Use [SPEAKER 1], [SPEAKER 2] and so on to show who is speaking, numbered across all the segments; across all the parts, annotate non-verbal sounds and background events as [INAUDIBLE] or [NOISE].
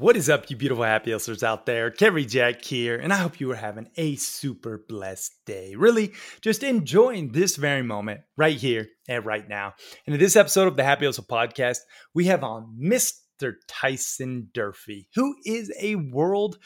[SPEAKER 1] What is up, you beautiful happy hustlers out there? Cary Jack here, and I hope you are having a super blessed day. Really, just enjoying this very moment right here and right now. And in this episode of the Happy Hustle podcast, we have on Mr. Tyson Durfey, who is a world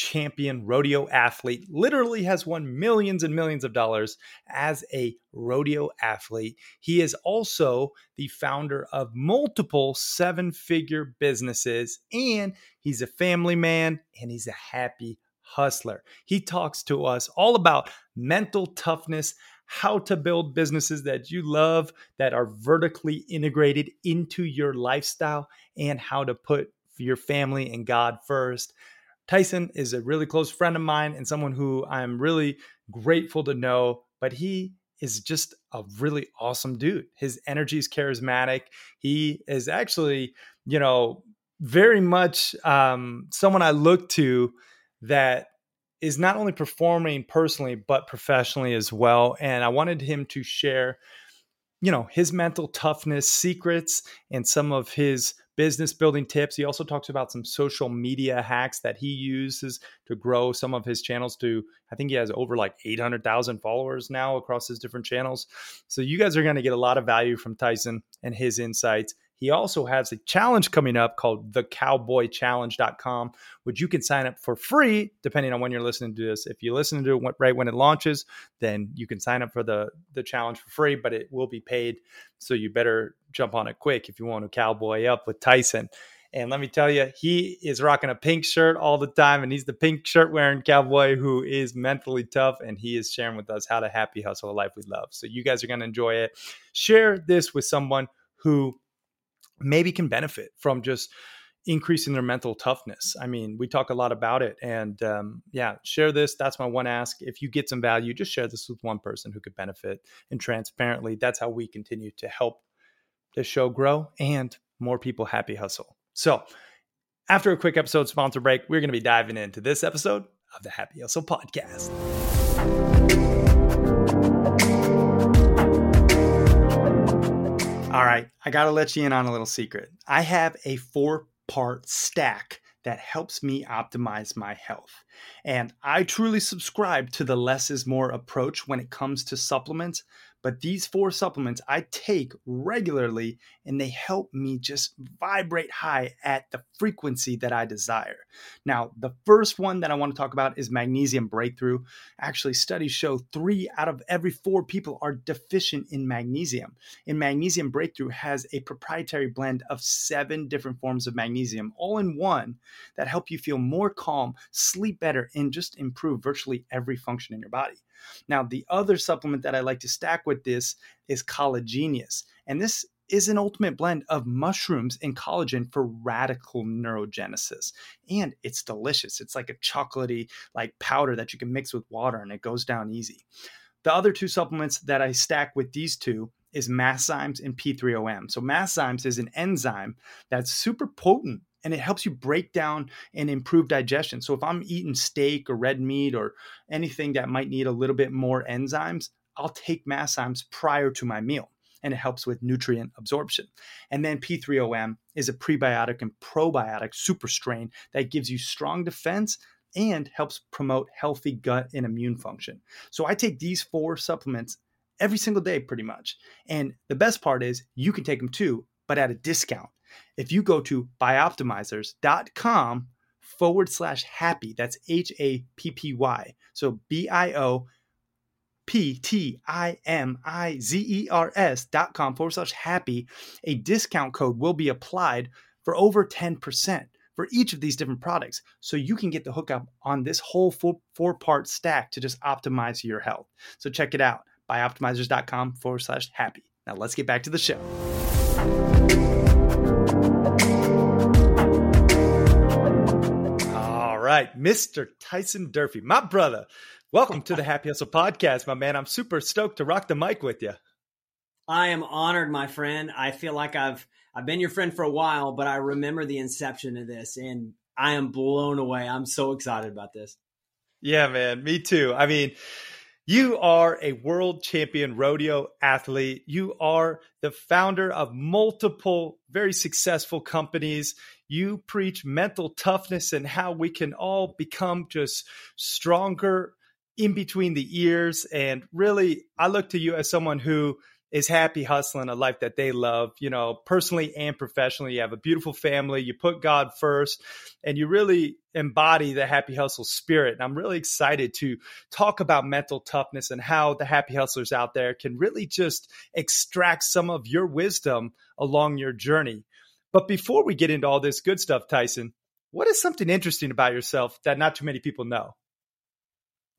[SPEAKER 1] champion rodeo athlete, literally has won millions and millions of dollars as a rodeo athlete. He is also the founder of multiple seven figure businesses, and he's a family man and he's a happy hustler. He talks to us all about mental toughness. How to build businesses that you love that are vertically integrated into your lifestyle, and how to put your family and God first. Tyson is a really close friend of mine and someone who I'm really grateful to know, but he is just a really awesome dude. His energy is charismatic. He is actually, you know, very much um, someone I look to that is not only performing personally, but professionally as well. And I wanted him to share, you know, his mental toughness secrets and some of his business building tips. He also talks about some social media hacks that he uses to grow some of his channels to, I think he has over like 800,000 followers now across his different channels. So you guys are going to get a lot of value from Tyson and his insights. He also has a challenge coming up called thecowboychallenge.com, which you can sign up for free depending on when you're listening to this. If you listen to it right when it launches, then you can sign up for the the challenge for free, but it will be paid. So you better jump on it quick if you want to cowboy up with Tyson. And let me tell you, he is rocking a pink shirt all the time, and he's the pink shirt wearing cowboy who is mentally tough, and he is sharing with us how to happy hustle a life we love. So you guys are going to enjoy it. Share this with someone who maybe can benefit from just increasing their mental toughness. I mean, we talk a lot about it. And um, yeah, share this. That's my one ask. If you get some value, just share this with one person who could benefit. And transparently, that's how we continue to help the show grow and more people happy hustle. So, after a quick episode sponsor break, we're going to be diving into this episode of the Happy Hustle Podcast. Right, I got to let you in on a little secret. I have a four part stack that helps me optimize my health. And I truly subscribe to the less is more approach when it comes to supplements but these four supplements I take regularly and they help me just vibrate high at the frequency that I desire. Now, the first one that I want to talk about is magnesium breakthrough. Actually, studies show three out of every four people are deficient in magnesium. And magnesium breakthrough has a proprietary blend of seven different forms of magnesium, all in one, that help you feel more calm, sleep better, and just improve virtually every function in your body. Now, the other supplement that I like to stack with this is Collagenous. And this is an ultimate blend of mushrooms and collagen for radical neurogenesis. And it's delicious. It's like a chocolatey like powder that you can mix with water and it goes down easy. The other two supplements that I stack with these two is Masszymes and P3OM. So Masszymes is an enzyme that's super potent and it helps you break down and improve digestion. So if I'm eating steak or red meat or anything that might need a little bit more enzymes, I'll take Masszymes prior to my meal and it helps with nutrient absorption. And then P3OM is a prebiotic and probiotic super strain that gives you strong defense and helps promote healthy gut and immune function. So I take these four supplements every single day pretty much. And the best part is you can take them too, but at a discount. If you go to bioptimizers.com forward slash happy, that's H A P P Y. So B I O P T I M I Z E R S dot com forward slash happy, a discount code will be applied for over 10% for each of these different products. So you can get the hookup on this whole four, four part stack to just optimize your health. So check it out bioptimizers.com forward slash happy. Now let's get back to the show. Right, Mr. Tyson Durfey, my brother. Welcome to the Happy Hustle podcast, my man. I'm super stoked to rock the mic with you.
[SPEAKER 2] I am honored, my friend. I feel like I've I've been your friend for a while, but I remember the inception of this and I am blown away. I'm so excited about this.
[SPEAKER 1] Yeah, man, me too. I mean, you are a world champion rodeo athlete. You are the founder of multiple very successful companies. You preach mental toughness and how we can all become just stronger in between the ears. And really, I look to you as someone who is happy hustling a life that they love, you know, personally and professionally. You have a beautiful family, you put God first, and you really embody the happy hustle spirit. And I'm really excited to talk about mental toughness and how the happy hustlers out there can really just extract some of your wisdom along your journey. But before we get into all this good stuff, Tyson, what is something interesting about yourself that not too many people know?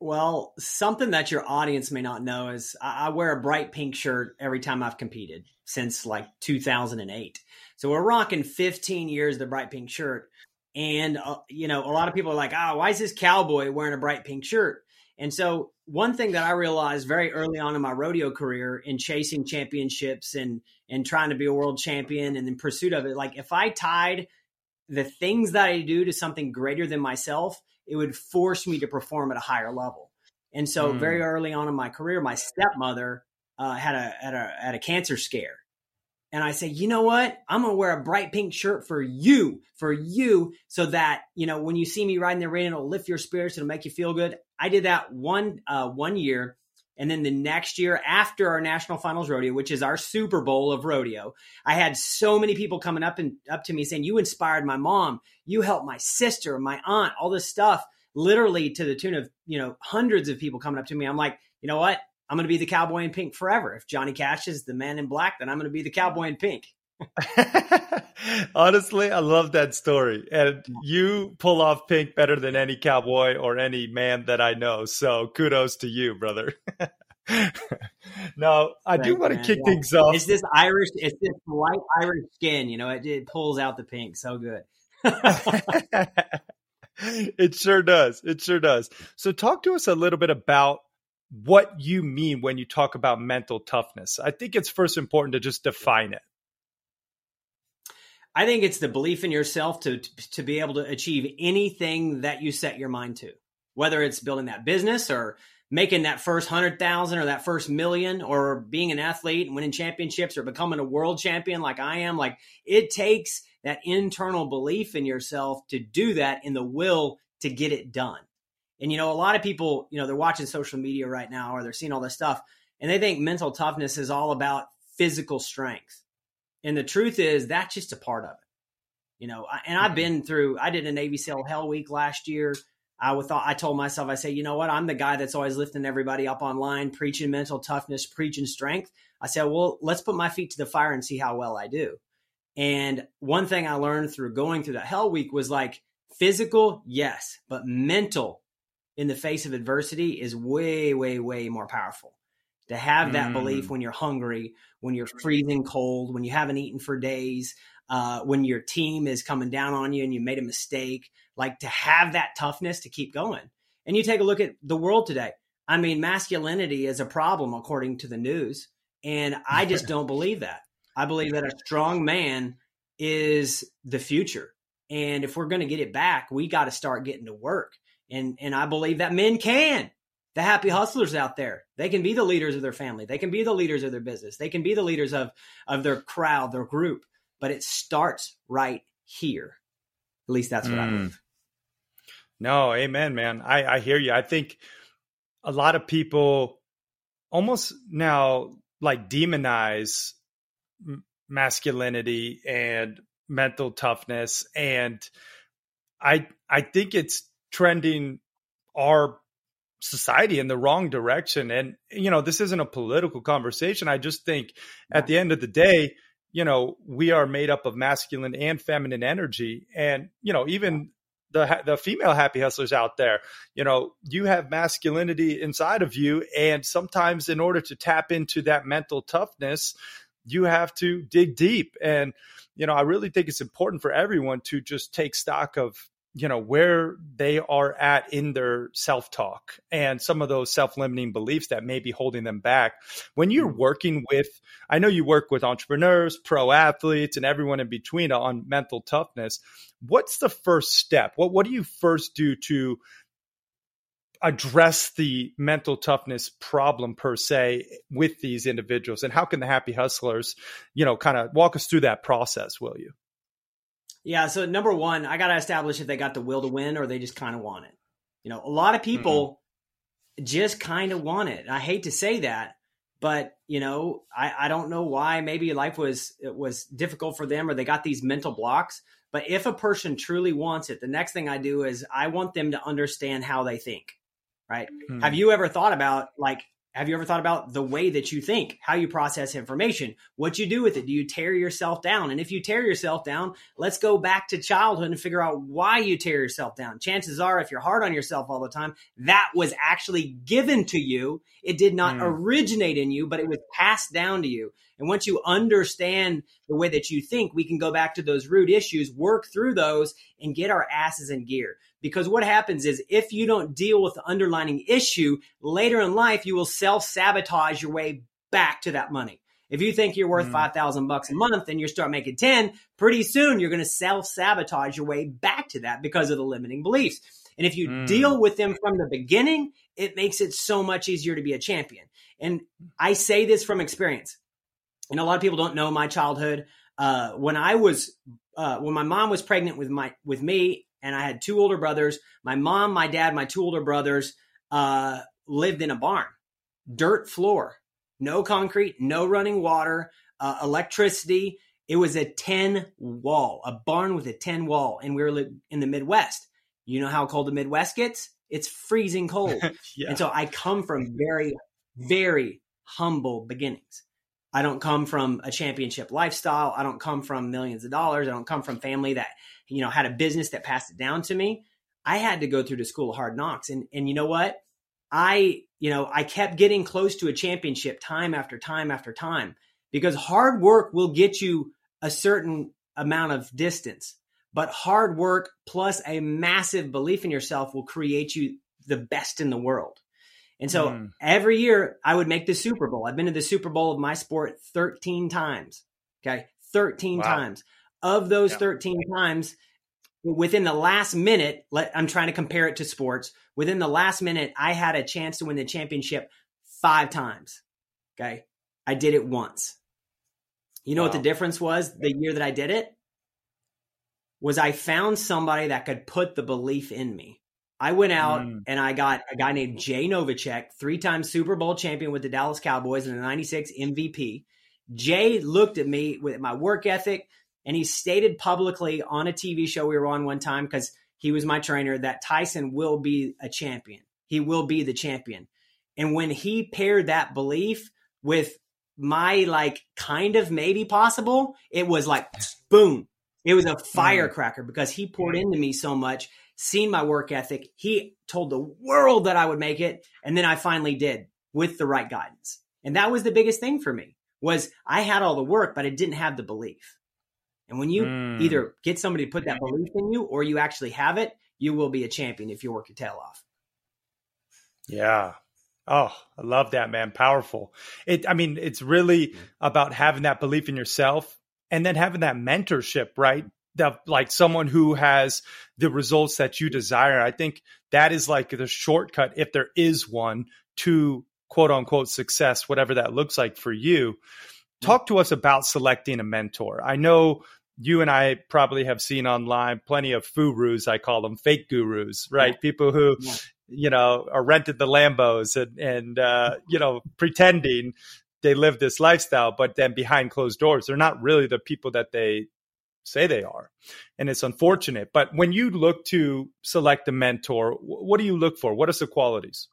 [SPEAKER 2] Well, something that your audience may not know is I, I wear a bright pink shirt every time I've competed since like 2008. So we're rocking 15 years the bright pink shirt. And, uh, you know, a lot of people are like, oh, why is this cowboy wearing a bright pink shirt? And so, one thing that I realized very early on in my rodeo career in chasing championships and and trying to be a world champion and in pursuit of it, like if I tied the things that I do to something greater than myself, it would force me to perform at a higher level. And so, mm. very early on in my career, my stepmother uh, had a had a had a cancer scare, and I said, you know what? I'm gonna wear a bright pink shirt for you, for you, so that you know when you see me riding the ring, it'll lift your spirits, it'll make you feel good. I did that one uh, one year, and then the next year after our national finals rodeo, which is our Super Bowl of rodeo, I had so many people coming up and up to me saying, "You inspired my mom. You helped my sister, my aunt, all this stuff." Literally to the tune of you know hundreds of people coming up to me. I'm like, you know what? I'm going to be the cowboy in pink forever. If Johnny Cash is the man in black, then I'm going to be the cowboy in pink. [LAUGHS]
[SPEAKER 1] Honestly, I love that story. And you pull off pink better than any cowboy or any man that I know. So kudos to you, brother. [LAUGHS] now, I Thanks, do want to kick yeah. things off.
[SPEAKER 2] It's this Irish, it's this light Irish skin, you know, it, it pulls out the pink so good. [LAUGHS]
[SPEAKER 1] it sure does. It sure does. So, talk to us a little bit about what you mean when you talk about mental toughness. I think it's first important to just define it.
[SPEAKER 2] I think it's the belief in yourself to to be able to achieve anything that you set your mind to, whether it's building that business or making that first hundred thousand or that first million or being an athlete and winning championships or becoming a world champion like I am. Like it takes that internal belief in yourself to do that and the will to get it done. And you know, a lot of people, you know, they're watching social media right now or they're seeing all this stuff and they think mental toughness is all about physical strength and the truth is, that's just a part of it. You know, and I've mm-hmm. been through. I did a Navy SEAL Hell Week last year. I thought I told myself, I say, you know what? I'm the guy that's always lifting everybody up online, preaching mental toughness, preaching strength. I said, well, let's put my feet to the fire and see how well I do. And one thing I learned through going through that Hell Week was like physical, yes, but mental in the face of adversity is way, way, way more powerful to have that mm. belief when you're hungry, when you're freezing cold, when you haven't eaten for days, uh, when your team is coming down on you and you made a mistake, like to have that toughness to keep going. And you take a look at the world today. I mean, masculinity is a problem according to the news. And I just don't [LAUGHS] believe that. I believe that a strong man is the future. And if we're going to get it back, we got to start getting to work. And and I believe that men can the happy hustlers out there. They can be the leaders of their family. They can be the leaders of their business. They can be the leaders of, of their crowd, their group. But it starts right here. At least that's what mm. I believe.
[SPEAKER 1] No, amen, man. I, I hear you. I think a lot of people almost now like demonize masculinity and mental toughness and i i think it's trending our society in the wrong direction. And, you know, this isn't a political conversation. I just think at the end of the day, you know, we are made up of masculine and feminine energy. And, you know, even the the female happy hustlers out there. You know, you have masculinity inside of you, and sometimes in order to tap into that mental toughness, you have to dig deep. And you know, I really think it's important for everyone to just take stock of you know where they are at in their self-talk and some of those self-limiting beliefs that may be holding them back. When you're mm. working with i know you work with entrepreneurs pro athletes and everyone in between on mental toughness. What's the first step? What what do you first do to address the mental toughness problem per se with these individuals? And how can the happy hustlers you know kind of walk us through that process will you
[SPEAKER 2] yeah. So number one, I got to establish if they got the will to win or they just kind of want it. You know, a lot of people mm-hmm. just kind of want it. I hate to say that, but you know, I, I don't know why. Maybe life was it was difficult for them or they got these mental blocks. But if a person truly wants it, the next thing I do is I want them to understand how they think. Right? Mm-hmm. Have you ever thought about like have you ever thought about the way that you think, how you process information, what you do with it? Do you tear yourself down? And if you tear yourself down, let's go back to childhood and figure out why you tear yourself down. Chances are, if you're hard on yourself all the time, that was actually given to you. It did not mm. originate in you, but it was passed down to you. And once you understand the way that you think, we can go back to those root issues, work through those, and get our asses in gear. Because what happens is if you don't deal with the underlying issue later in life, you will self sabotage your way back to that money. If you think you're worth mm. 5,000 bucks a month and you start making 10, pretty soon you're going to self sabotage your way back to that because of the limiting beliefs. And if you mm. deal with them from the beginning, it makes it so much easier to be a champion. And I say this from experience. And a lot of people don't know my childhood. Uh, when I was, uh, when my mom was pregnant with my, with me and I had two older brothers. My mom, my dad, my two older brothers uh, lived in a barn, dirt floor, no concrete, no running water, uh, electricity. It was a 10 wall, a barn with a 10 wall, and we were in the Midwest. You know how cold the Midwest gets? It's freezing cold. [LAUGHS] yeah. And so I come from very, very humble beginnings. I don't come from a championship lifestyle. I don't come from millions of dollars. I don't come from family that you know, had a business that passed it down to me. I had to go through the school of hard knocks. And and you know what? I, you know, I kept getting close to a championship time after time after time because hard work will get you a certain amount of distance. But hard work plus a massive belief in yourself will create you the best in the world. And so mm. every year I would make the Super Bowl. I've been to the Super Bowl of my sport 13 times. Okay. 13 wow. times. Of those yeah. 13 times, within the last minute, let, I'm trying to compare it to sports. Within the last minute, I had a chance to win the championship five times. Okay. I did it once. You know wow. what the difference was the year that I did it? Was I found somebody that could put the belief in me. I went out mm. and I got a guy named Jay Novacek, three time Super Bowl champion with the Dallas Cowboys and the 96 MVP. Jay looked at me with my work ethic, and he stated publicly on a TV show we were on one time because he was my trainer that Tyson will be a champion. He will be the champion. And when he paired that belief with my like kind of maybe possible, it was like boom. It was a mm. firecracker because he poured into me so much, seen my work ethic. He told the world that I would make it. And then I finally did with the right guidance. And that was the biggest thing for me was I had all the work, but I didn't have the belief. And when you mm. either get somebody to put that belief in you or you actually have it, you will be a champion if you work your tail off.
[SPEAKER 1] Yeah. Oh, I love that, man. Powerful. It I mean, it's really mm. about having that belief in yourself and then having that mentorship, right? That like someone who has the results that you desire. I think that is like the shortcut if there is one to quote unquote success, whatever that looks like for you. Mm. Talk to us about selecting a mentor. I know you and I probably have seen online plenty of gurus, I call them fake gurus, right? Yeah. People who, yeah. you know, are rented the Lambos and, and uh, you know, pretending they live this lifestyle, but then behind closed doors, they're not really the people that they say they are. And it's unfortunate. But when you look to select a mentor, what do you look for? What are the qualities?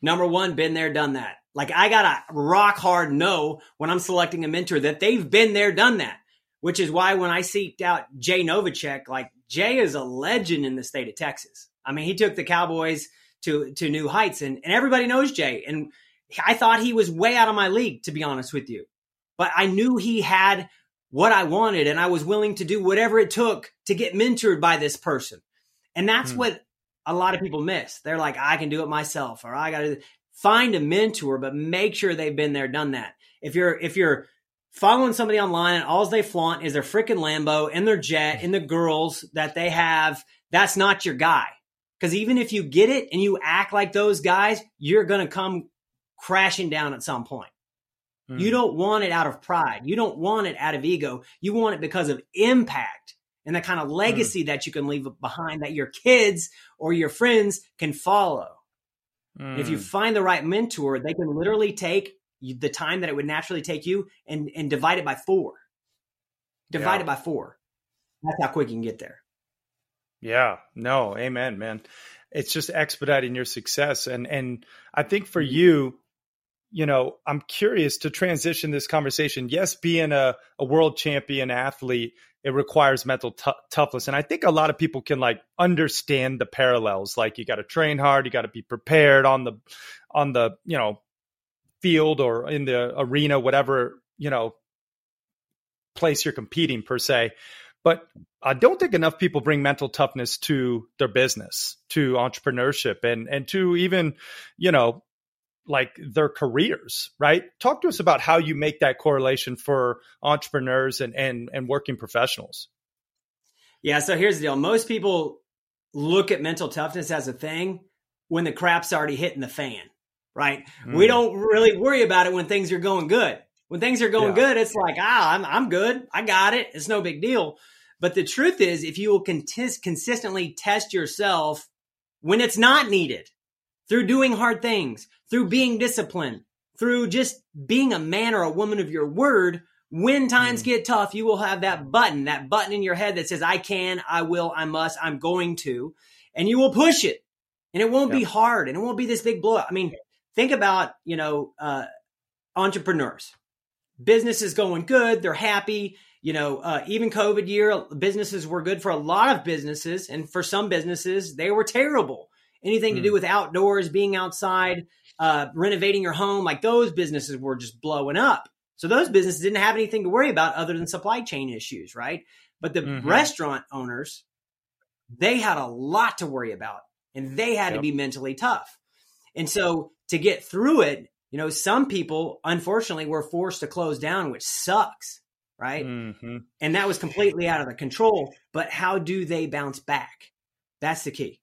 [SPEAKER 2] Number one, been there, done that. Like I got to rock hard know when I'm selecting a mentor that they've been there, done that which is why when I seeked out Jay Novacek, like Jay is a legend in the state of Texas. I mean, he took the Cowboys to to new heights, and, and everybody knows Jay. And I thought he was way out of my league, to be honest with you. But I knew he had what I wanted, and I was willing to do whatever it took to get mentored by this person. And that's hmm. what a lot of people miss. They're like, I can do it myself, or I got to find a mentor, but make sure they've been there, done that. If you're if you're following somebody online and all they flaunt is their freaking Lambo and their jet and the girls that they have, that's not your guy. Because even if you get it and you act like those guys, you're going to come crashing down at some point. Mm. You don't want it out of pride. You don't want it out of ego. You want it because of impact and the kind of legacy mm. that you can leave behind that your kids or your friends can follow. Mm. If you hmm. find the right mentor, they can literally take the time that it would naturally take you and, and divide it by four. Divide yeah. it by four. That's how quick you can get there.
[SPEAKER 1] Yeah, no, amen, man. It's just expediting your success. And and I think for mm-hmm. you, you know, I'm curious to transition this conversation. Yes, being a, a world champion athlete, it requires mental t- toughness. And I think a lot of people can like understand the parallels. Like you got to train hard, you got to be prepared on the on the, you know, field or in the arena, whatever, you know, place you're competing per se. But I don't think enough people bring mental toughness to their business, to entrepreneurship, and and to even, you know, like their careers, right? Talk to us about how you make that correlation for entrepreneurs and and and working professionals.
[SPEAKER 2] Yeah, so here's the deal. Most people look at mental toughness as a thing when the crap's already hitting the fan, right? Mm. We don't really worry about it when things are going good. When things are going yeah. good, it's like, ah, I'm, I'm good. I got it. It's no big deal. But the truth is, if you will consistently test yourself when it's not needed through doing hard things, through being disciplined, through just being a man or a woman of your word, when times mm. get tough, you will have that button, that button in your head that says, I can, I will, I must, I'm going to, and you will push it. And it won't yep. be hard and it won't be this big blow. I mean, think about, you know, uh, entrepreneurs business is going good. They're happy. You know, uh, even COVID year, businesses were good for a lot of businesses, and for some businesses, they were terrible. Anything mm. to do hmm. with outdoors, being outside, uh, renovating your home, like those businesses were just blowing up. So those businesses didn't have anything to worry about other than supply chain issues, right? But the mm-hmm. restaurant owners, they had a lot to worry about, and they had yep. to be mentally tough. And so to get through it, you know, some people unfortunately were forced to close down, which sucks, right? Mm-hmm. And that was completely out of their control. But how do they bounce back? That's the key.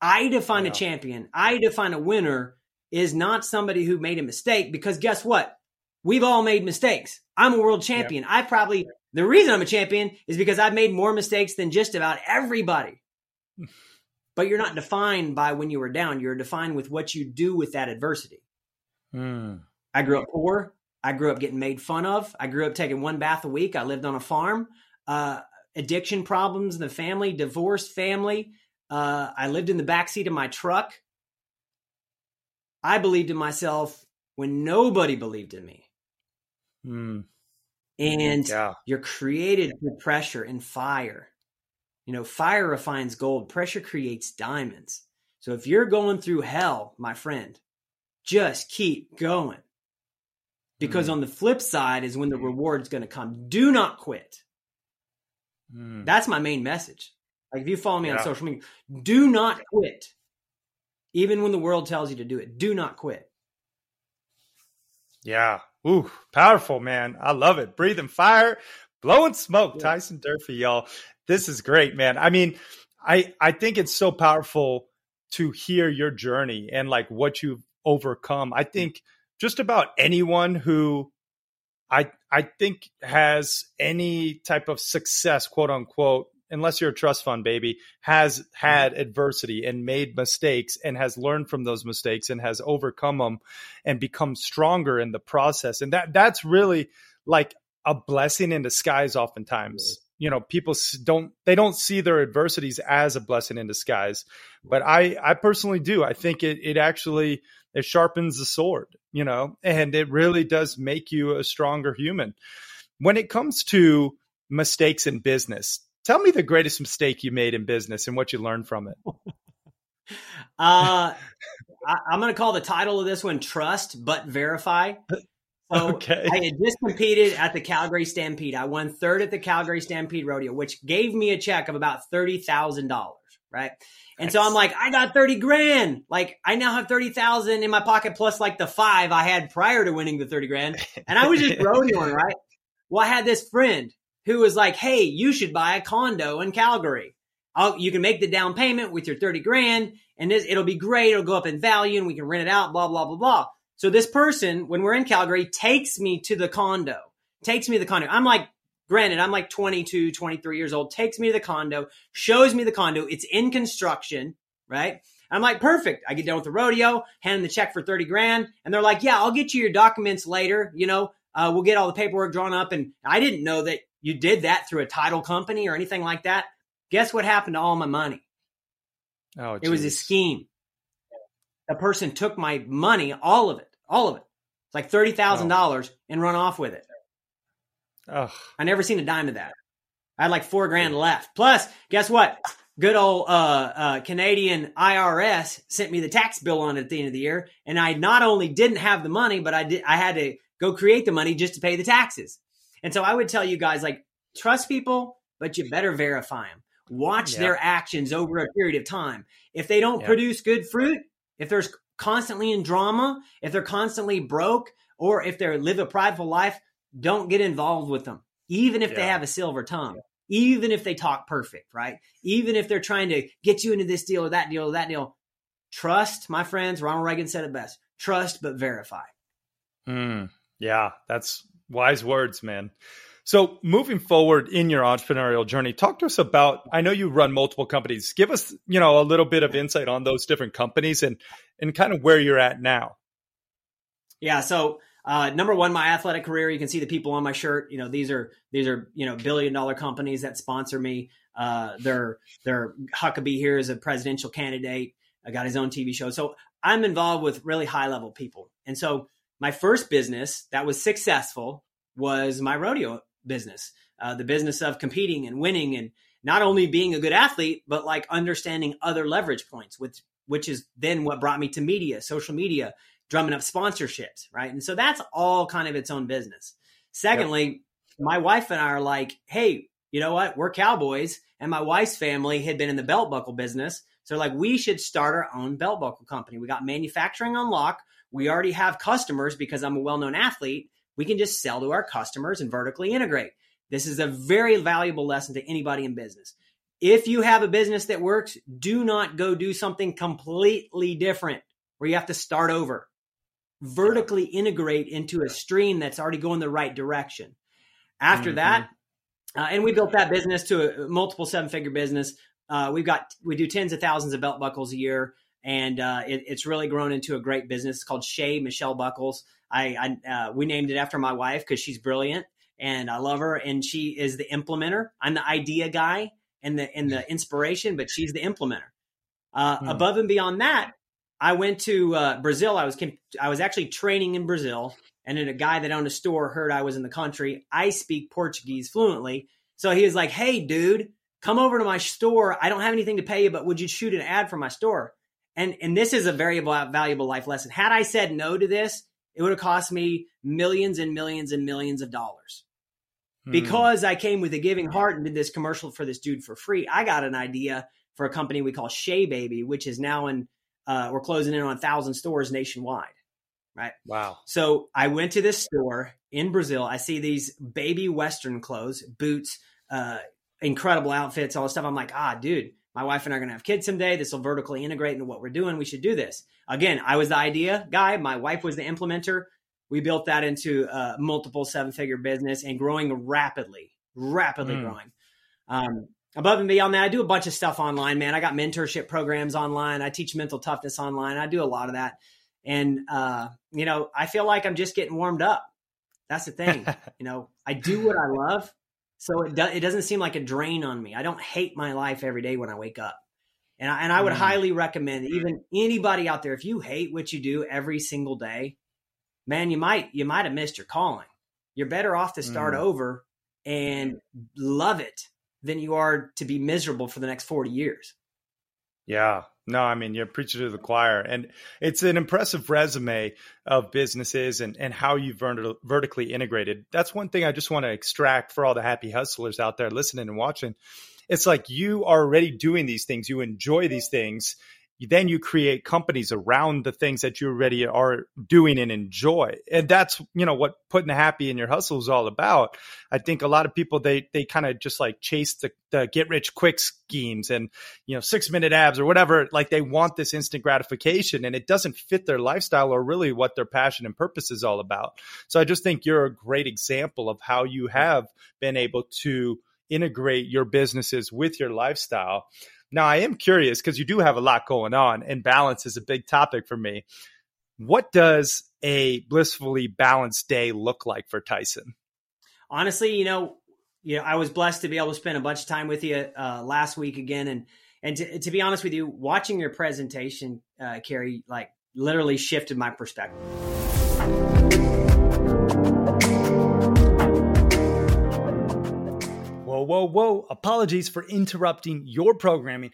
[SPEAKER 2] I define yeah. a champion, I define a winner is not somebody who made a mistake because guess what? We've all made mistakes. I'm a world champion. Yeah. I probably, the reason I'm a champion is because I've made more mistakes than just about everybody. [LAUGHS] but you're not defined by when you were down. You're defined with what you do with that adversity. Mm. I grew up poor. I grew up getting made fun of. I grew up taking one bath a week. I lived on a farm. Uh, addiction problems in the family, divorced family. Uh, I lived in the backseat of my truck. I believed in myself when nobody believed in me. Mm. And yeah. you're created through pressure and fire. You know, fire refines gold, pressure creates diamonds. So if you're going through hell, my friend, just keep going. Because mm. on the flip side is when the reward's going to come. Do not quit. Mm. That's my main message. Like if you follow me yeah. on social media, do not quit. Even when the world tells you to do it, do not quit.
[SPEAKER 1] Yeah. Ooh, powerful, man. I love it. Breathing fire, blowing smoke. Yeah. Tyson Durfey, y'all. This is great, man. I mean, I I think it's so powerful to hear your journey and like what you've overcome. I think just about anyone who I I think has any type of success, quote unquote, unless you're a trust fund baby, has had mm-hmm. adversity and made mistakes and has learned from those mistakes and has overcome them and become stronger in the process. And that that's really like a blessing in disguise oftentimes you know people don't they don't see their adversities as a blessing in disguise but i i personally do i think it it actually it sharpens the sword you know and it really does make you a stronger human when it comes to mistakes in business tell me the greatest mistake you made in business and what you learned from it. [LAUGHS]
[SPEAKER 2] uh, I, am going to call the title of this one "Trust but Verify." [LAUGHS] So [LAUGHS] okay. I had just competed at the Calgary Stampede. I won third at the Calgary Stampede Rodeo, which gave me a check of about thirty thousand dollars. Right. And so I'm like, I got 30 grand. Like I now have 30,000 in my pocket plus like the five I had prior to winning the 30 grand. And I was just [LAUGHS] rodeoing, right? Well, I had this friend who was like, Hey, you should buy a condo in Calgary. I'll, you can make the down payment with your 30 grand and this, it'll be great. It'll go up in value and we can rent it out, blah, blah, blah, blah. So this person, when we're in Calgary, takes me to the condo, takes me to the condo. I'm like, granted, I'm like 22, 23 years old, takes me to the condo, shows me the condo. It's in construction, right? I'm like, perfect. I get done with the rodeo, hand them the check for 30 grand. And they're like, yeah, I'll get you your documents later. You know, uh, we'll get all the paperwork drawn up. And I didn't know that you did that through a title company or anything like that. Guess what happened to all my money? Oh, geez. it was a scheme. The person took my money, all of it, all of it. It's like thirty thousand oh. dollars, and run off with it. Oh. I never seen a dime of that. I had like four grand left. Plus, guess what? Good old uh, uh, Canadian IRS sent me the tax bill on it at the end of the year, and I not only didn't have the money, but I did. I had to go create the money just to pay the taxes. And so I would tell you guys like trust people, but you better verify them. Watch their actions over a period of time. If they don't produce good fruit, if there's constantly in drama, if they're constantly broke, or if they live a prideful life, don't get involved with them, even if yeah. they have a silver tongue, yeah. even if they talk perfect, right? Even if they're trying to get you into this deal or that deal or that deal. Trust, my friends. Ronald Reagan said it best trust, but verify.
[SPEAKER 1] Mm, yeah, that's wise words, man. So, moving forward in your entrepreneurial journey, talk to us about. I know you run multiple companies. Give us, you know, a little bit of insight on those different companies and and kind of where you're at now.
[SPEAKER 2] Yeah. So, uh, number one, my athletic career. You can see the people on my shirt. You know, these are these are you know billion dollar companies that sponsor me. Uh, they're they're Huckabee here is a presidential candidate. I got his own TV show. So I'm involved with really high level people. And so my first business that was successful was my rodeo business, uh, the business of competing and winning and not only being a good athlete, but like understanding other leverage points, which which is then what brought me to media, social media, drumming up sponsorships, right? And so that's all kind of its own business. Secondly, yep. my wife and I are like, hey, you know what? We're cowboys, and my wife's family had been in the belt buckle business. So like we should start our own belt buckle company. We got manufacturing on lock. We already have customers because I'm a well-known athlete. We can just sell to our customers and vertically integrate. This is a very valuable lesson to anybody in business. If you have a business that works, do not go do something completely different where you have to start over. Vertically integrate into a stream that's already going the right direction. After mm-hmm. that, uh, and we built that business to a multiple seven figure business. Uh, we've got we do tens of thousands of belt buckles a year, and uh, it, it's really grown into a great business it's called Shea Michelle Buckles. I, I uh, we named it after my wife because she's brilliant and I love her, and she is the implementer. I'm the idea guy and the and the inspiration, but she's the implementer. Uh, hmm. Above and beyond that, I went to uh, Brazil. I was I was actually training in Brazil, and then a guy that owned a store heard I was in the country. I speak Portuguese fluently, so he was like, "Hey, dude, come over to my store. I don't have anything to pay you, but would you shoot an ad for my store?" And and this is a very valuable life lesson. Had I said no to this, it would have cost me millions and millions and millions of dollars. Hmm. Because I came with a giving heart and did this commercial for this dude for free, I got an idea for a company we call Shea Baby, which is now in, uh, we're closing in on a thousand stores nationwide. Right.
[SPEAKER 1] Wow.
[SPEAKER 2] So I went to this store in Brazil. I see these baby Western clothes, boots, uh, incredible outfits, all this stuff. I'm like, ah, dude, my wife and I are going to have kids someday. This will vertically integrate into what we're doing. We should do this. Again, I was the idea guy. My wife was the implementer. We built that into a multiple seven figure business and growing rapidly, rapidly mm. growing. Um, above and beyond that, I do a bunch of stuff online, man. I got mentorship programs online. I teach mental toughness online. I do a lot of that. And, uh, you know, I feel like I'm just getting warmed up. That's the thing. [LAUGHS] you know, I do what I love so it, do, it doesn't seem like a drain on me. I don't hate my life every day when I wake up. And I, and I would mm. highly recommend even anybody out there, if you hate what you do every single day, man, you might, you might have missed your calling. You're better off to start mm. over and love it than you are to be miserable for the next 40 years.
[SPEAKER 1] Yeah. No, I mean, you're preaching to the choir. And it's an impressive resume of businesses and, and how you've vert- vertically integrated. That's one thing I just want to extract for all the happy hustlers out there listening and watching. It's like you are already doing these things, you enjoy these things, then you create companies around the things that you already are doing and enjoy. And that's you know what putting the happy in your hustle is all about. I think a lot of people they they kind of just like chase the, the get rich quick schemes and you know six minute abs or whatever. Like they want this instant gratification and it doesn't fit their lifestyle or really what their passion and purpose is all about. So i just think you're a great example of how you have been able to integrate your businesses with your lifestyle now, I am curious because you do have a lot going on, and balance is a big topic for me. What does a blissfully balanced day look like for Tyson?
[SPEAKER 2] Honestly, you know, you know, I was blessed to be able to spend a bunch of time with you uh, last week again, and and to, to, be honest with you, watching your presentation, uh, Cary, like literally shifted my perspective.
[SPEAKER 1] Whoa, whoa. Apologies for interrupting your programming.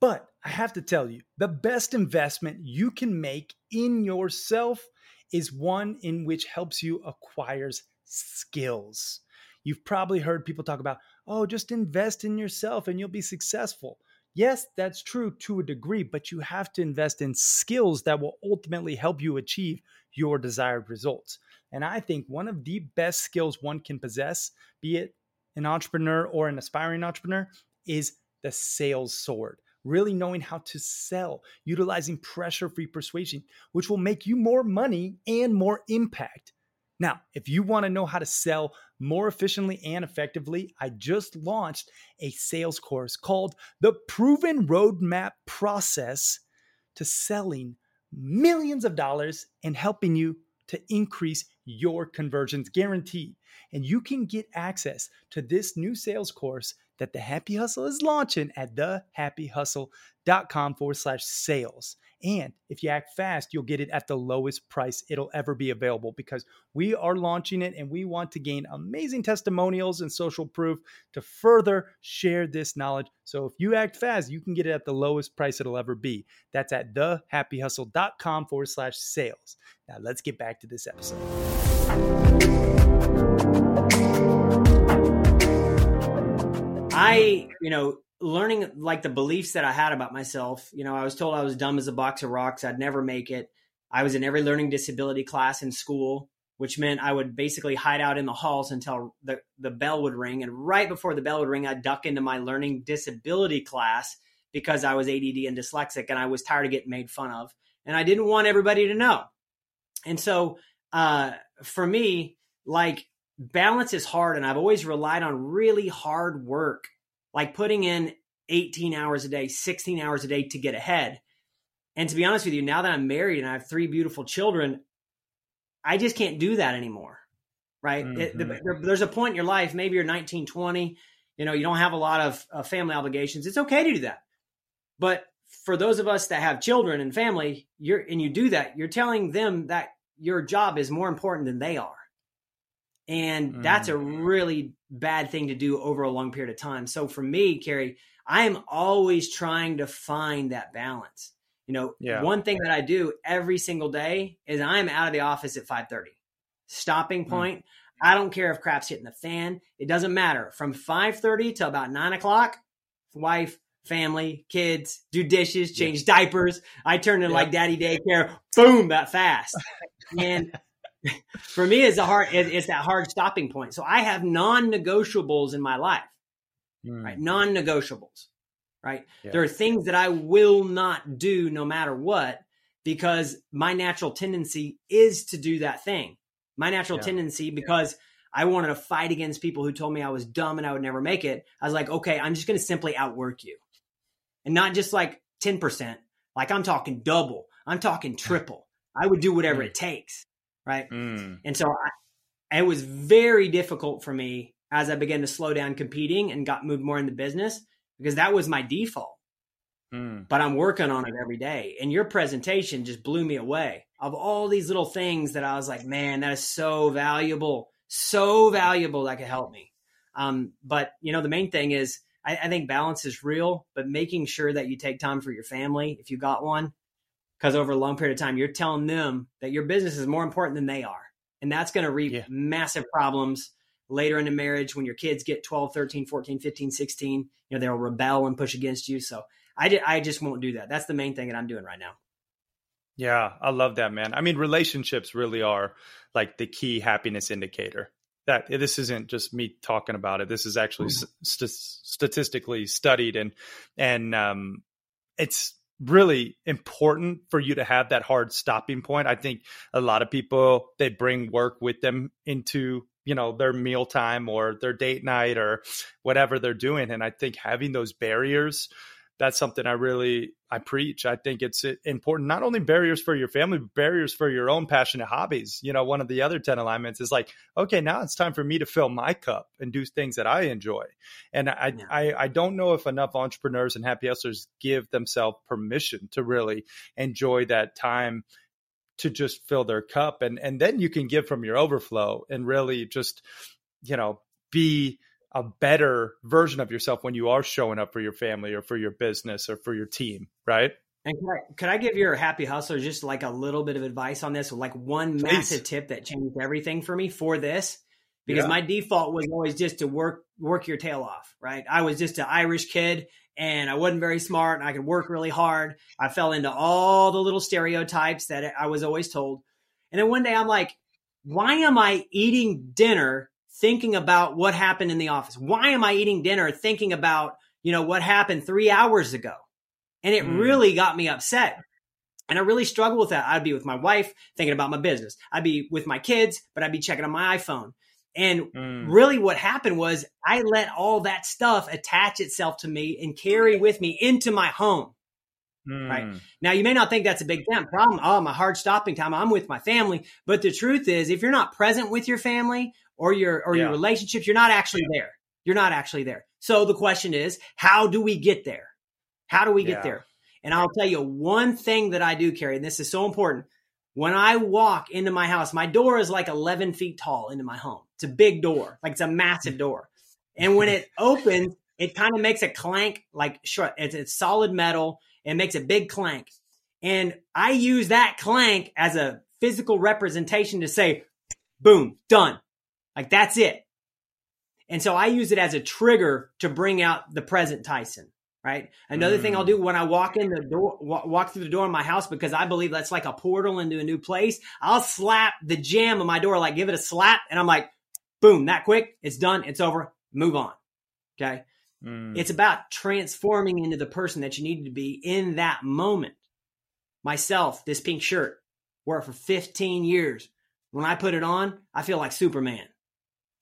[SPEAKER 1] But I have to tell you, the best investment you can make in yourself is one in which helps you acquires skills. You've probably heard people talk about, oh, just invest in yourself and you'll be successful. Yes, that's true to a degree, but you have to invest in skills that will ultimately help you achieve your desired results. And I think one of the best skills one can possess, be it an entrepreneur or an aspiring entrepreneur is the sales sword. Really knowing how to sell, utilizing pressure free persuasion, which will make you more money and more impact. Now, if you want to know how to sell more efficiently and effectively, I just launched a sales course called The Proven Roadmap Process to Selling Millions of Dollars and helping you to increase your conversions guaranteed. And you can get access to this new sales course that the Happy Hustle is launching at thehappyhustle.com forward slash sales. And if you act fast, you'll get it at the lowest price it'll ever be available because we are launching it and we want to gain amazing testimonials and social proof to further share this knowledge. So if you act fast, you can get it at the lowest price it'll ever be. That's at thehappyhustle.com forward slash sales. Now let's get back to this episode.
[SPEAKER 2] I, you know, learning like the beliefs that I had about myself. You know, I was told I was dumb as a box of rocks. I'd never make it. I was in every learning disability class in school, which meant I would basically hide out in the halls until the, the bell would ring. And right before the bell would ring, I'd duck into my learning disability class because I was ADD and dyslexic and I was tired of getting made fun of. And I didn't want everybody to know. And so uh, for me, like balance is hard. And I've always relied on really hard work like putting in 18 hours a day, 16 hours a day to get ahead. And to be honest with you, now that I'm married and I have three beautiful children, I just can't do that anymore. Right. Mm-hmm. It, the, there, there's a point in your life, maybe you're 19, 20, you know, you don't have a lot of uh, family obligations. It's okay to do that. But for those of us that have children and family, you're, and you do that, you're telling them that your job is more important than they are. And mm. that's a mm. really bad thing to do over a long period of time. So for me, Cary, I am always trying to find that balance. You know, yeah. one thing that I do every single day is I'm out of the office at 5:30. Stopping mm. point. Mm. I don't care if crap's hitting the fan. It doesn't matter. From 5:30 to about nine o'clock, wife, family, kids, do dishes, change yeah. diapers. I turn in like daddy daycare. Boom, that fast. And [LAUGHS] [LAUGHS] for me it's a hard it, it's that hard stopping point so i have non-negotiables in my life mm. right non-negotiables right yeah. there are things that i will not do no matter what because my natural tendency is to do that thing my natural yeah. tendency because yeah. i wanted to fight against people who told me i was dumb and i would never make it i was like okay i'm just going to simply outwork you and not just like 10% like i'm talking double i'm talking [LAUGHS] triple i would do whatever mm. it takes right? Mm. And so I, it was very difficult for me as I began to slow down competing and got moved more into business because that was my default. Mm. But I'm working on it every day. And your presentation just blew me away of all these little things that I was like, man, that is so valuable, so valuable that could help me. Um, but you know, the main thing is I, I think balance is real, but making sure that you take time for your family if you got one, because over a long period of time, you're telling them that your business is more important than they are. And that's going to reap yeah. massive problems later in the marriage when your kids get 12, 13, 14, 15, 16. You know, they'll rebel and push against you. So I, did, I just won't do that. That's the main thing that I'm doing right now.
[SPEAKER 1] Yeah, I love that, man. I mean, relationships really are like the key happiness indicator. That this isn't just me talking about it. This is actually mm-hmm. st- statistically studied, and and um, it's really important for you to have that hard stopping point. I think a lot of people they bring work with them into you know their mealtime or their date night or whatever they're doing, and I think having those barriers that's something I really I preach. I think it's important not only barriers for your family, but barriers for your own passionate hobbies. You know, one of the other 10 alignments is like, okay, now it's time for me to fill my cup and do things that I enjoy. And I yeah. I, I don't know if enough entrepreneurs and happy hustlers give themselves permission to really enjoy that time to just fill their cup and and then you can give from your overflow and really just you know be a better version of yourself when you are showing up for your family or for your business or for your team, right?
[SPEAKER 2] And could I, could I give your happy hustler just like a little bit of advice on this? Like one Please. massive tip that changed everything for me for this, because yeah. my default was always just to work work your tail off, right? I was just an Irish kid and I wasn't very smart and I could work really hard. I fell into all the little stereotypes that I was always told. And then one day I'm like, why am I eating dinner thinking about what happened in the office. Why am I eating dinner thinking about, you know, what happened three hours ago? And it mm. really got me upset. And I really struggle with that. I'd be with my wife thinking about my business. I'd be with my kids, but I'd be checking on my iPhone. And mm. really what happened was I let all that stuff attach itself to me and carry with me into my home. Mm. Right. Now you may not think that's a big damn problem. Oh, my hard stopping time. I'm with my family. But the truth is if you're not present with your family or your or yeah. your relationships, you're not actually yeah. there. You're not actually there. So the question is, how do we get there? How do we get yeah. there? And I'll tell you one thing that I do carry, and this is so important. When I walk into my house, my door is like 11 feet tall into my home. It's a big door, like it's a massive door. And when it [LAUGHS] opens, it kind of makes a clank, like it's, it's solid metal. It makes a big clank. And I use that clank as a physical representation to say, boom, done. Like that's it. And so I use it as a trigger to bring out the present Tyson. Right. Another mm. thing I'll mm. do when I walk in the door, walk through the door of my house, because I believe that's like a portal into a new place. I'll slap the jamb of my door, like give it a slap. And I'm like, boom, that quick. It's done. It's over. Move on. Okay. Mm. It's about transforming into the person that you need to be in that moment. Myself, this pink shirt, wore it for 15 years. When I put it on, I feel like Superman.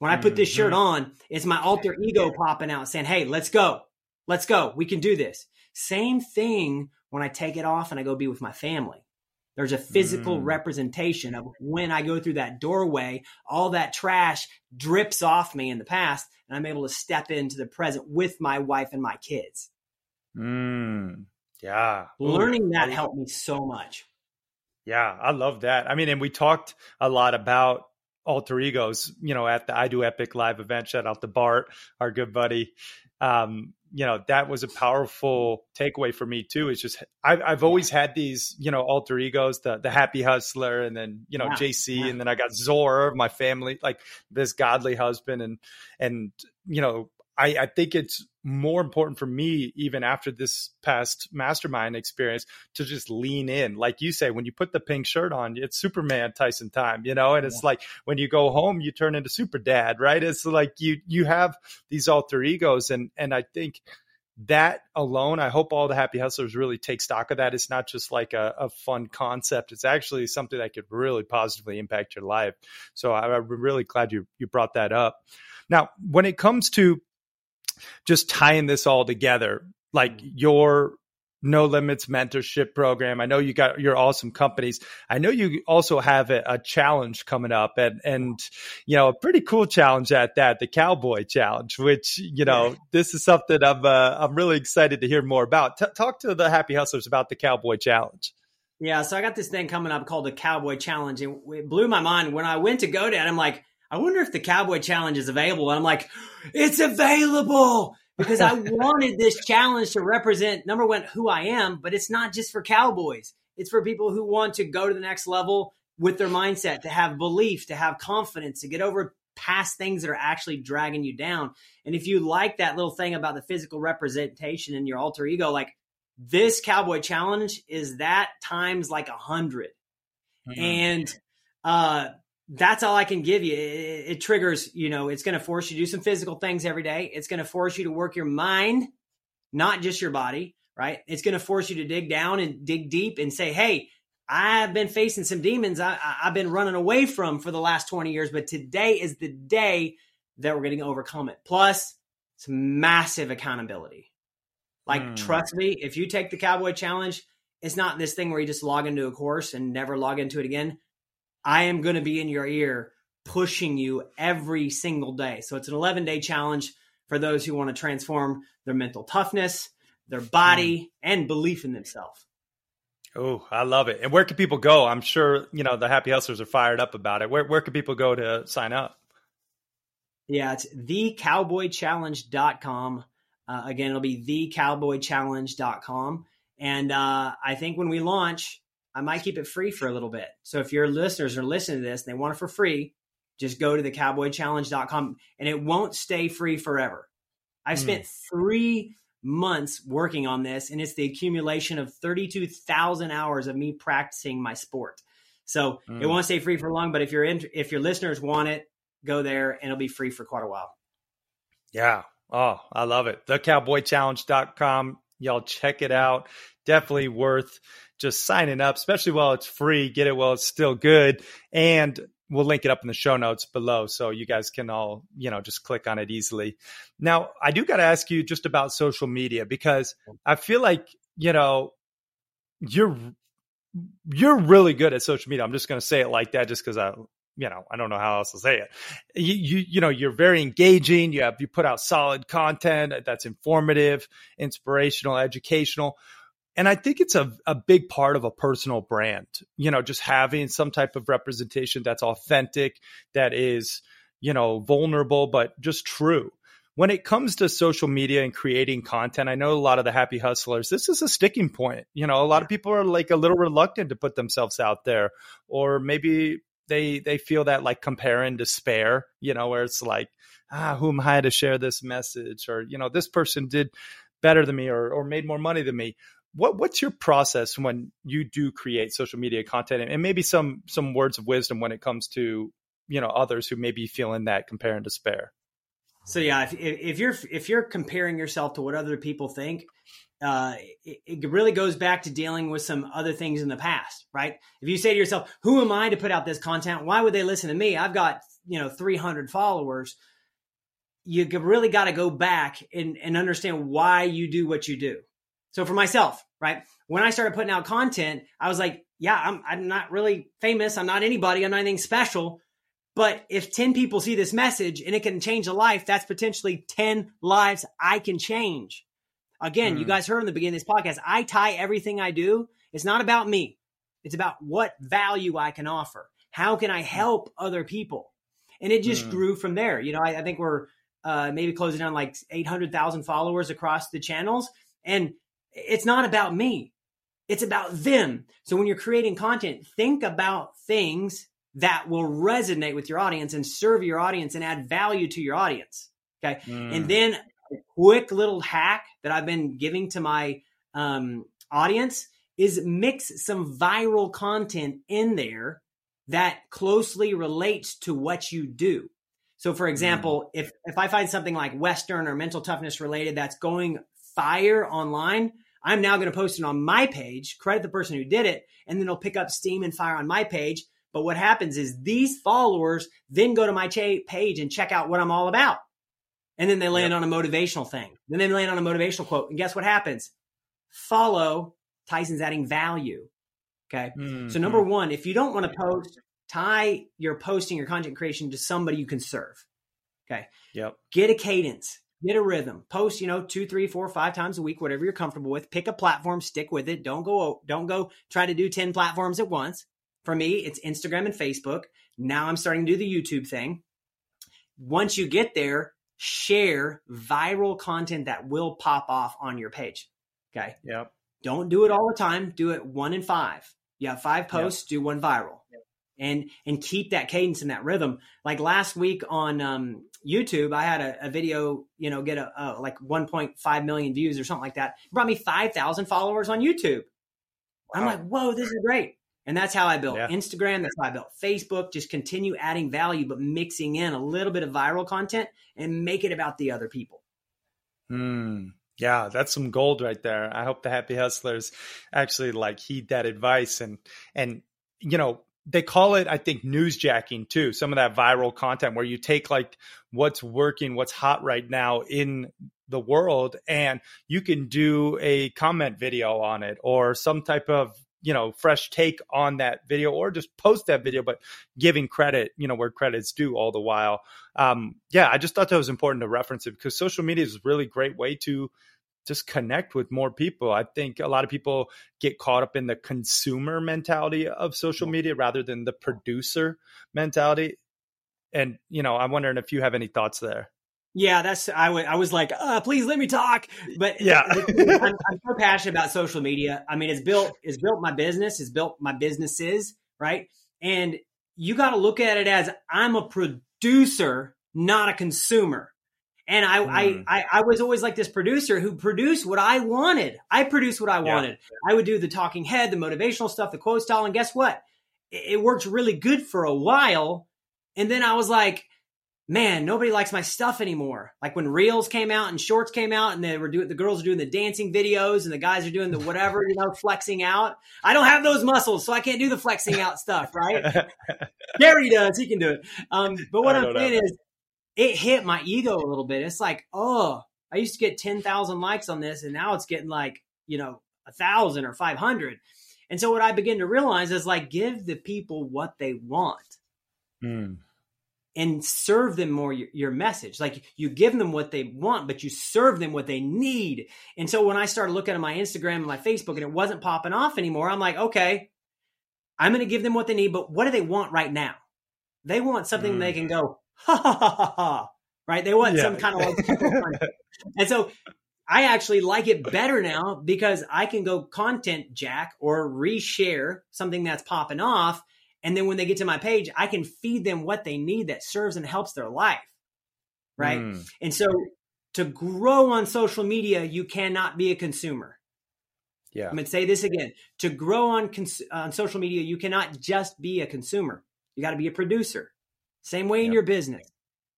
[SPEAKER 2] When I put this shirt mm-hmm. on, it's my alter ego popping out saying, Hey, let's go. Let's go. We can do this. Same thing when I take it off and I go be with my family. There's a physical mm. representation of when I go through that doorway, all that trash drips off me in the past, and I'm able to step into the present with my wife and my kids.
[SPEAKER 1] Mm. Yeah.
[SPEAKER 2] Learning Ooh. that helped me so much.
[SPEAKER 1] Yeah, I love that. I mean, and we talked a lot about alter egos, you know, at the I Do Epic live event. Shout out to Bart, our good buddy. Um, you know, that was a powerful takeaway for me too. It's just I've I've always had these, you know, alter egos, the the happy hustler, and then you know yeah. JC, yeah. and then I got Zor, my family, like this godly husband, and and you know I, I think it's more important for me, even after this past mastermind experience, to just lean in. Like you say, when you put the pink shirt on, it's Superman Tyson time, you know, and it's yeah. like when you go home, you turn into super dad, right? It's like you you have these alter egos and and I think that alone, I hope all the happy hustlers really take stock of that. It's not just like a, a, fun concept. It's actually something that could really positively impact your life. So I, I'm really glad you you brought that up. Now, when it comes to just tying this all together, like your no limits mentorship program. I know you got your awesome companies. I know you also have a, a, challenge coming up and, and, you know, a pretty cool challenge at that, the cowboy challenge, which, you know, this is something I'm, uh, I'm really excited to hear more about. T- talk to the happy hustlers about the cowboy challenge.
[SPEAKER 2] Yeah. So I got this thing coming up called the cowboy challenge and it blew my mind when I went to go to it. I'm like, I wonder if the Cowboy Challenge is available. And I'm like, it's available because I [LAUGHS] wanted this challenge to represent number one who I am, but it's not just for cowboys. It's for people who want to go to the next level with their mindset, to have belief, to have confidence, to get over past things that are actually dragging you down. And if you like that little thing about the physical representation in your alter ego, like this cowboy challenge is that times like a 100 mm-hmm. And uh, that's all I can give you. It, it triggers, you know, it's going to force you to do some physical things every day. It's going to force you to work your mind, not just your body, right? It's going to force you to dig down and dig deep and say, hey, I've been facing some demons I, have been running away from for the last 20 years, but today is the day that we're going to overcome it. Plus, it's massive accountability. Like, mm. trust me, if you take the Cowboy Challenge, it's not this thing where you just log into a course and never log into it again. I am going to be in your ear pushing you every single day. So it's an 11 day challenge for those who want to transform their mental toughness, their body, mm. and belief in themselves.
[SPEAKER 1] Oh, I love it. And where can people go? I'm sure, you know, the happy hustlers are fired up about it. Where where can people go to sign up?
[SPEAKER 2] Yeah, it's thecowboychallenge.com. Uh, again, it'll be thecowboychallenge.com. And uh, I think when we launch, I might keep it free for a little bit. So if your listeners are listening to this and they want it for free, just go to the thecowboychallenge.com and it won't stay free forever. I've mm. spent three months working on this, and it's the accumulation of 32,000 hours of me practicing my sport. So mm. it won't stay free for long, but if you're in, if your listeners want it, go there and it'll be free for quite a while.
[SPEAKER 1] Yeah. Oh, I love it. Thecowboychallenge.com. Y'all check it out. Definitely worth just signing up, especially while it's free. Get it while it's still good. And we'll link it up in the show notes below so you guys can all you know just click on it easily now i do got to ask you just about social media because i feel like you know you're you're really good at social media i'm just going to say it like that just because i you know i don't know how else to say it you, you you know you're very engaging you have you put out solid content that's informative inspirational educational and I think it's a, a big part of a personal brand, you know, just having some type of representation that's authentic, that is, you know, vulnerable, but just true. When it comes to social media and creating content, I know a lot of the happy hustlers, this is a sticking point. You know, a lot of people are like a little reluctant to put themselves out there, or maybe they they feel that like compare and despair, you know, where it's like, ah, who am I to share this message? Or, you know, this person did better than me or or made more money than me what what's your process when you do create social media content and maybe some some words of wisdom when it comes to you know others who may be feeling that compare and despair?
[SPEAKER 2] So yeah if, if you're if you're comparing yourself to what other people think uh, it, it, really goes back to dealing with some other things in the past right? If you say to yourself who am i to put out this content? Why would they listen to me? I've got you know 300 followers. You really got to go back and, and understand why you do what you do so for myself, right? When I started putting out content, I was like, yeah, I'm, I'm not really famous. I'm not anybody. I'm not anything special. But if 10 people see this message and it can change a life, that's potentially 10 lives I can change. Again, mm. you hmm. guys heard in the beginning of this podcast, I tie everything I do. It's not about me. It's about what value I can offer. How can I help other people? And it just mm. grew from there. You know, I, I think we're uh, maybe closing on like 800,000 followers across the channels. And it's not about me. It's about them. So when you're creating content, think about things that will resonate with your audience and serve your audience and add value to your audience. Okay. Mm. And then a quick little hack that I've been giving to my um, audience is mix some viral content in there that closely relates to what you do. So for example, mm. if if I find something like Western or mental toughness related that's going fire online, I'm now going to post it on my page, credit the person who did it, and then it'll pick up steam and fire on my page. But what happens is these followers then go to my page and check out what I'm all about. And then they land yep. on a motivational thing. Then they land on a motivational quote. And guess what happens? Follow Tyson's adding value. Okay. Mm-hmm. So, number one, if you don't want to post, tie your posting, your content creation to somebody you can serve. Okay.
[SPEAKER 1] Yep.
[SPEAKER 2] Get a cadence get a rhythm post you know two three four five times a week whatever you're comfortable with pick a platform stick with it don't go don't go try to do 10 platforms at once for me it's instagram and facebook now i'm starting to do the youtube thing once you get there share viral content that will pop off on your page. Okay.
[SPEAKER 1] Yep.
[SPEAKER 2] Don't do it all the time. Do it one in five. You have five posts, yep. do one viral. And and keep that cadence and that rhythm. Like last week on um, YouTube, I had a, a, video, you know, get a, a like 1.5 million views or something like that. It brought me 5,000 followers on YouTube. Wow. I'm like, whoa, this is great. And that's how I built yeah. Instagram. That's how I built Facebook. Just continue adding value, but mixing in a little bit of viral content and make it about the other people.
[SPEAKER 1] Hmm. Yeah, that's some gold right there. I hope the happy hustlers actually like heed that advice and and you know they call it i think newsjacking too. Some of that viral content where you take like what's working what's hot right now in the world and you can do a comment video on it or some type of you know fresh take on that video or just post that video but giving credit you know where credit's due all the while. Um yeah i just thought that was important to reference it because social media is a really great way to just connect with more people. I think a lot of people get caught up in the consumer mentality of social media rather than the producer mentality. And, you know, I'm wondering if you have any thoughts there.
[SPEAKER 2] Yeah, that's I, w- I was like, uh, please let me talk. But
[SPEAKER 1] yeah,
[SPEAKER 2] I'm, I'm so passionate about social media. I mean, it's built it's built my business, it's built my businesses, right? And you got to look at it as I'm a producer, not a consumer. And I, mm. I, I, I, was always like this producer who produced what I wanted. I produced what I yeah. wanted. I would do the talking head, the motivational stuff, the quote style. And guess what? It, it worked really good for a while. And then I was like, man, nobody likes my stuff anymore. Like when reels came out and shorts came out and they were doing, the girls are doing the dancing videos and the guys are doing the whatever, you know, flexing out. I don't have those muscles, so I can't do the flexing out stuff, right? [LAUGHS] Gary does. He can do it. Um, but what I'm saying is it hit my ego a little bit. It's like, oh, I used to get 10,000 likes on this and now it's getting like, you know, a thousand or 500. And so what I begin to realize is like, give the people what they want mm. and serve them more your, your, message. Like you give them what they want, but you serve them what they need. And so when I started looking at my Instagram and my Facebook and it wasn't popping off anymore, I'm like, okay, I'm going to give them what they need, but what do they want right now? They want something mm. they can go, ha ha ha ha ha. Right? They want yeah. some kind of like [LAUGHS] and so I actually like it better now because I can go content jack or reshare something that's popping off. And then when they get to my page, I can feed them what they need that serves and helps their life. Right. Mm. And so to grow on social media, you cannot be a consumer.
[SPEAKER 1] Yeah.
[SPEAKER 2] I'm going to say this again. To grow on cons- on social media, you cannot just be a consumer. You got to be a producer. Same way yep. in your business.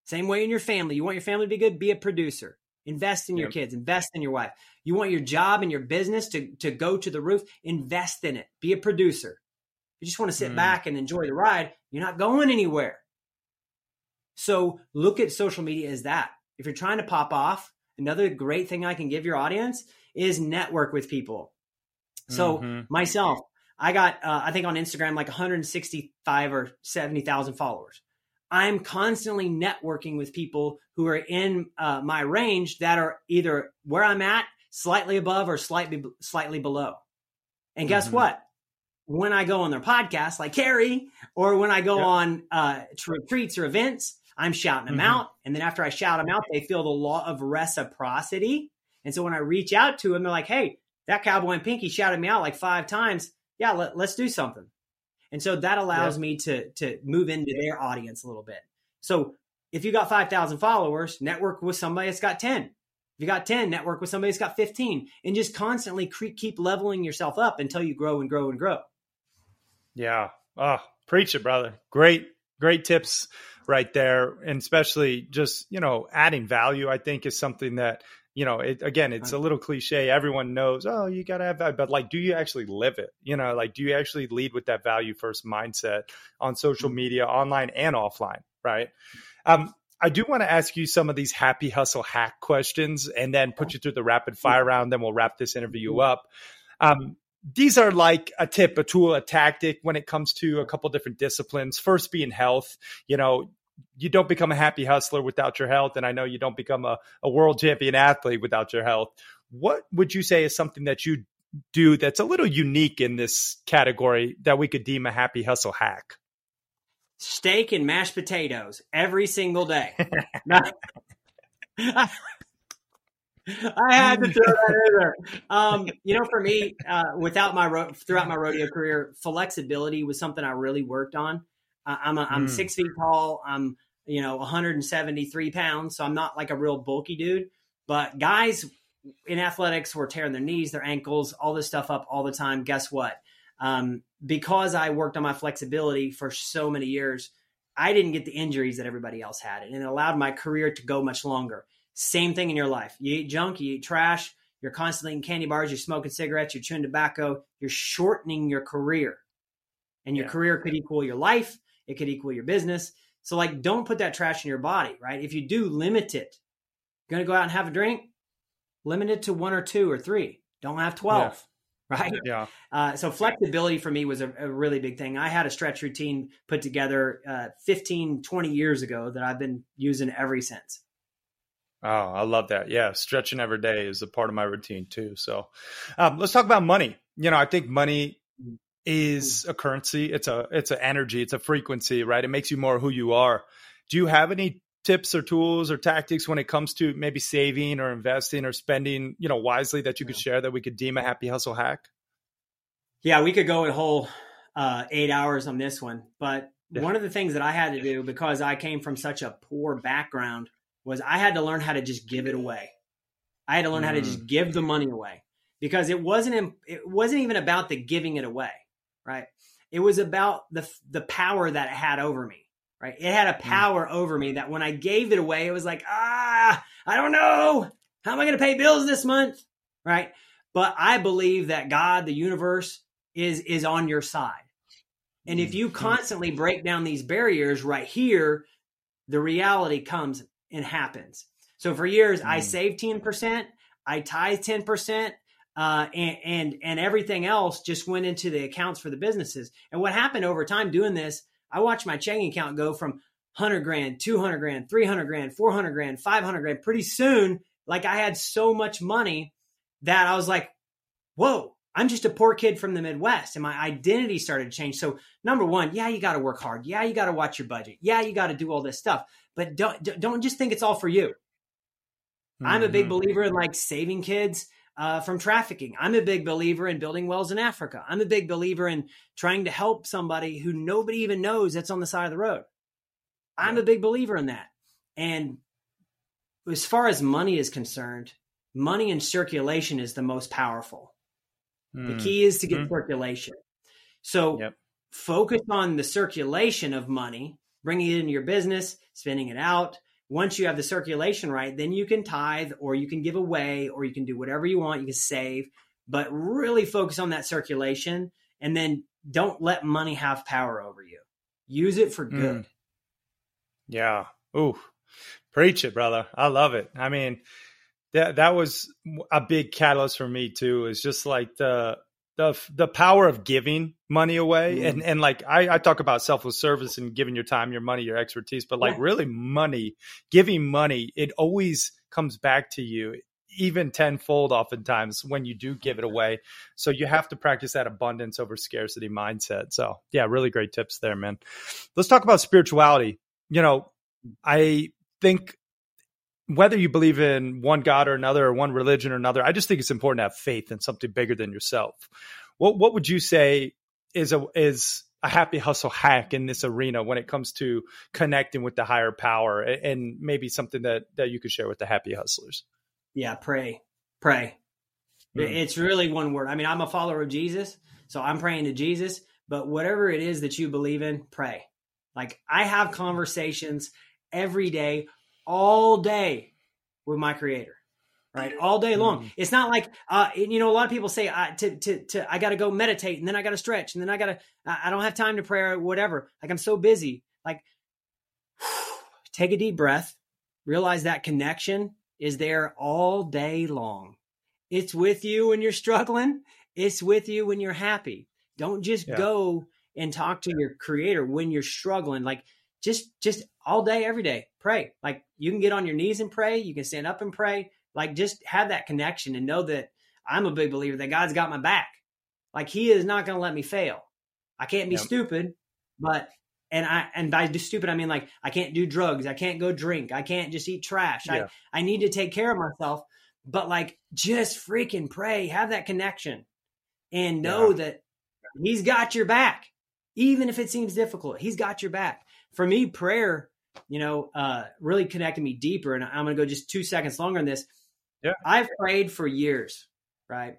[SPEAKER 2] Same way in your family. You want your family to be good? Be a producer. Invest in your kids. Invest in your wife. You want your job and your business to, to go to the roof? Invest in it. Be a producer. You just want to sit mm. back and enjoy the ride. You're not going anywhere. So look at social media as that. If you're trying to pop off, another great thing I can give your audience is network with people. So mm-hmm. myself, I got uh, I think on Instagram like 165 or 70,000 followers. I'm constantly networking with people who are in uh, my range that are either where I'm at, slightly above, or slightly slightly below. And guess mm-hmm. what? When I go on their podcast, like Cary, or when I go on uh, retreats or events, I'm shouting them mm-hmm. out. And then after I shout them out, they feel the law of reciprocity. And so when I reach out to them, they're like, "Hey, that cowboy and Pinky shouted me out like five times. Yeah, let, let's do something." And so that allows yeah. me to to move into their audience a little bit. So if you got 5,000 followers, network with somebody that's got 10. If you got 10, network with somebody that's got 15 and just constantly keep leveling yourself up until you grow and grow and grow.
[SPEAKER 1] Yeah. Oh, preach it, brother. Great, great tips right there. And especially just, you know, adding value, I think is something that you know, it, again, it's a little cliche. Everyone knows, oh, you got to have that. But like, do you actually live it? You know, like, do you actually lead with that value first mindset on social mm-hmm. media, online and offline? Right. Um, I do want to ask you some of these happy hustle hack questions and then put you through the rapid fire round. Then we'll wrap this interview mm-hmm. up. Um, these are like a tip, a tool, a tactic when it comes to a couple different disciplines. First being health. You know, you don't become a happy hustler without your health. And I know you don't become a, a world champion athlete without your health. What would you say is something that you do that's a little unique in this category that we could deem a happy hustle hack?
[SPEAKER 2] Steak and mashed potatoes every single day. [LAUGHS] I had to throw that in there. Um, you know, for me, uh, without my ro- throughout my rodeo career, flexibility was something I really worked on. I'm a, I'm mm. six feet tall. I'm you know 173 pounds, so I'm not like a real bulky dude. But guys in athletics were tearing their knees, their ankles, all this stuff up all the time. Guess what? Um, because I worked on my flexibility for so many years, I didn't get the injuries that everybody else had, and it allowed my career to go much longer. Same thing in your life. You eat junk, you eat trash, you're constantly eating candy bars, you're smoking cigarettes, you're chewing tobacco, you're shortening your career. And your yeah. career could equal your life, it could equal your business. So, like, don't put that trash in your body, right? If you do, limit it. You're going to go out and have a drink, limit it to one or two or three. Don't have 12 right? [LAUGHS]
[SPEAKER 1] Yeah. [LAUGHS]
[SPEAKER 2] Uh, so flexibility for me was a, a, really big thing. I had a stretch routine put together uh, 15, 20 years ago that I've been using ever since.
[SPEAKER 1] Oh, I love that. Yeah, stretching every day is a part of my routine too. So, um, let's talk about money. You know, I think money is a currency. It's a it's an energy. It's a frequency, right? It makes you more who you are. Do you have any tips or tools or tactics when it comes to maybe saving or investing or spending, you know, wisely that you could share that we could deem a happy hustle hack?
[SPEAKER 2] Yeah, we could go a whole uh, eight hours on this one. But yeah. one of the things that I had to do because I came from such a poor background was I had to learn how to just give it away. I had to learn mm. how to just mm. give the money away because it wasn't it wasn't even about the giving it away, right? It was about the the power that it had over me right? It had a mm. power over me that when I gave it away, it was like, ah, I don't know. How am I going to pay bills this month? Right. But I believe that God, the universe, is is on your side. And if you mm-hmm. constantly break down these barriers right here, the reality comes and happens. So for years, mm. I saved 10%, I tithe 10%, uh, and, and, and everything else just went into the accounts for the businesses. And what happened over time doing this I watched my checking account go from 100 grand, 200 grand, 300 grand, 400 grand, 500 grand. Pretty soon, like I had so much money that I was like, whoa, I'm just a poor kid from the Midwest. And my identity started to change. So, number one, yeah, you got to work hard. Yeah, you got to watch your budget. Yeah, you got to do all this stuff. But don't, don't just think it's all for you. Mm-hmm. I'm a big mm-hmm. believer in like saving kids uh, from trafficking. I'm a big believer in building wells in Africa. I'm a big believer in trying to help somebody who nobody even knows that's on the side of the road. I'm a big believer in that. And as far as money is concerned, money in circulation is the most powerful. Mm. The hmm. key is to get mm. circulation. So yep. focus on the circulation of money, bringing it into your business, spending it out, once you have the circulation right, then you can tithe or you can give away or you can do whatever you want. You can save, but really focus on that circulation and then don't let money have power over you. Use it for good. Mm.
[SPEAKER 1] Yeah. Ooh, preach it, brother. I love it. I mean, that that was a big catalyst for me too. Is just like the the the power of giving money away. Mm. and and like I, I talk about selfless service and giving your time your money your expertise but like yeah. really money giving money it always comes back to you even tenfold oftentimes when you do give it away. So you have to practice that abundance over scarcity mindset. So yeah really great tips there man. Let's talk about spirituality. You know i think whether you believe in one God or another, or one religion or another, I just think it's important to have faith in something bigger than yourself. What what would you say is a is a happy hustle hack in this arena when it comes to connecting with the higher power and maybe something that that you could share with the happy hustlers?
[SPEAKER 2] Yeah, pray. Pray. Mm. It's really one word. I mean, I'm a follower of Jesus, so I'm praying to Jesus, but whatever it is that you believe in, pray. Like I have conversations every day all day with my creator right? All day long. Mm. it's not like uh you know a lot of people say uh, to to to i gotta go meditate and then i gotta stretch and then i gotta i don't have time to pray or whatever. Like i'm so busy. Like [SIGHS] take a deep breath. Realize that connection is there all day long. It's with you when you're struggling. It's with you when you're happy. Don't just yeah. go and talk to your creator when you're struggling. Like just just all day every day pray like you can get on your knees and pray you can stand up and pray like just have that connection and know that i'm a big believer that god's got my back like he is not going to let me fail i can't be yep. stupid but And I and by stupid I mean like I can't do drugs, I can't go drink, I can't just eat trash. Yeah. I I need to take care of myself. But like just freaking pray, have that connection and know yeah. that he's got your back. Even if it seems difficult, he's got your back. For me, prayer, you know, uh, really connected me deeper. And I'm going to go just two seconds longer on this.
[SPEAKER 1] Yeah.
[SPEAKER 2] I've prayed for years, right?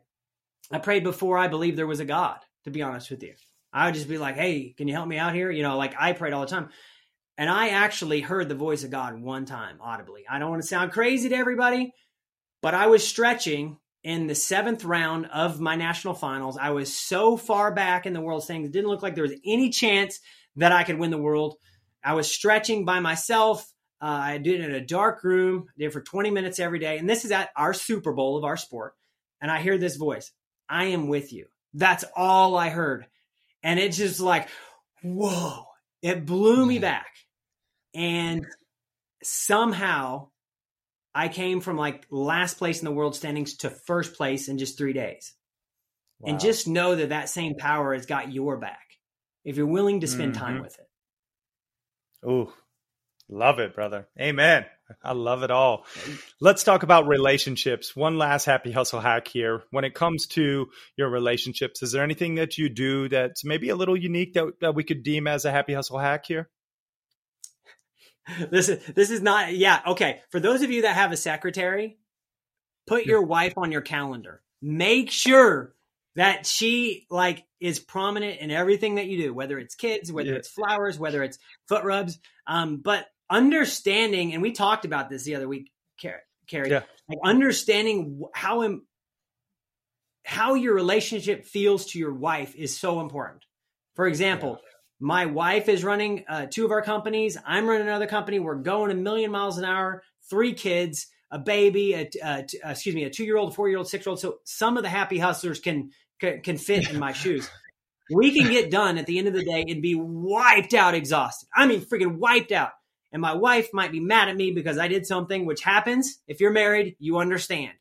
[SPEAKER 2] I prayed before I believed there was a God, to be honest with you. I would just be like, hey, can you help me out here? You know, like I prayed all the time. And I actually heard the voice of God one time audibly. I don't want to sound crazy to everybody, but I was stretching in the seventh round of my national finals. I was so far back in the world standings, it didn't look like there was any chance that I could win the world. I was stretching by myself. Uh, I did it in a dark room, I did for 20 minutes every day. And this is at our Super Bowl of our sport. And I hear this voice I am with you. That's all I heard. And it's just like, whoa, it blew me back. And somehow I came from like last place in the world standings to first place in just three days. Wow. And just know that that same power has got your back if you're willing to spend mm-hmm. time with it.
[SPEAKER 1] Oh, love it, brother. Amen. I love it all. Let's talk about relationships. One last happy hustle hack here. When it comes to your relationships, is there anything that you do that's maybe a little unique that, that we could deem as a happy hustle hack here? [LAUGHS]
[SPEAKER 2] This is this is not yeah, okay. For those of you that have a secretary, put your wife on your calendar. Make sure that she like is prominent in everything that you do, whether it's kids, whether yeah. it's flowers, whether it's foot rubs. Um, but understanding, and we talked about this the other week, Cary, yeah. like understanding how Im- how your relationship feels to your wife is so important. For example, yeah. my wife is running uh, two of our companies. I'm running another company. We're going a million miles an hour. Three kids, a baby, a, uh, excuse me, a two year old, four year old, six year old. So some of the happy hustlers can can, can fit in my [LAUGHS] shoes. We can get done at the end of the day and be wiped out, exhausted. I mean, freaking wiped out. And my wife might be mad at me because I did something, which happens. If you're married, you understand.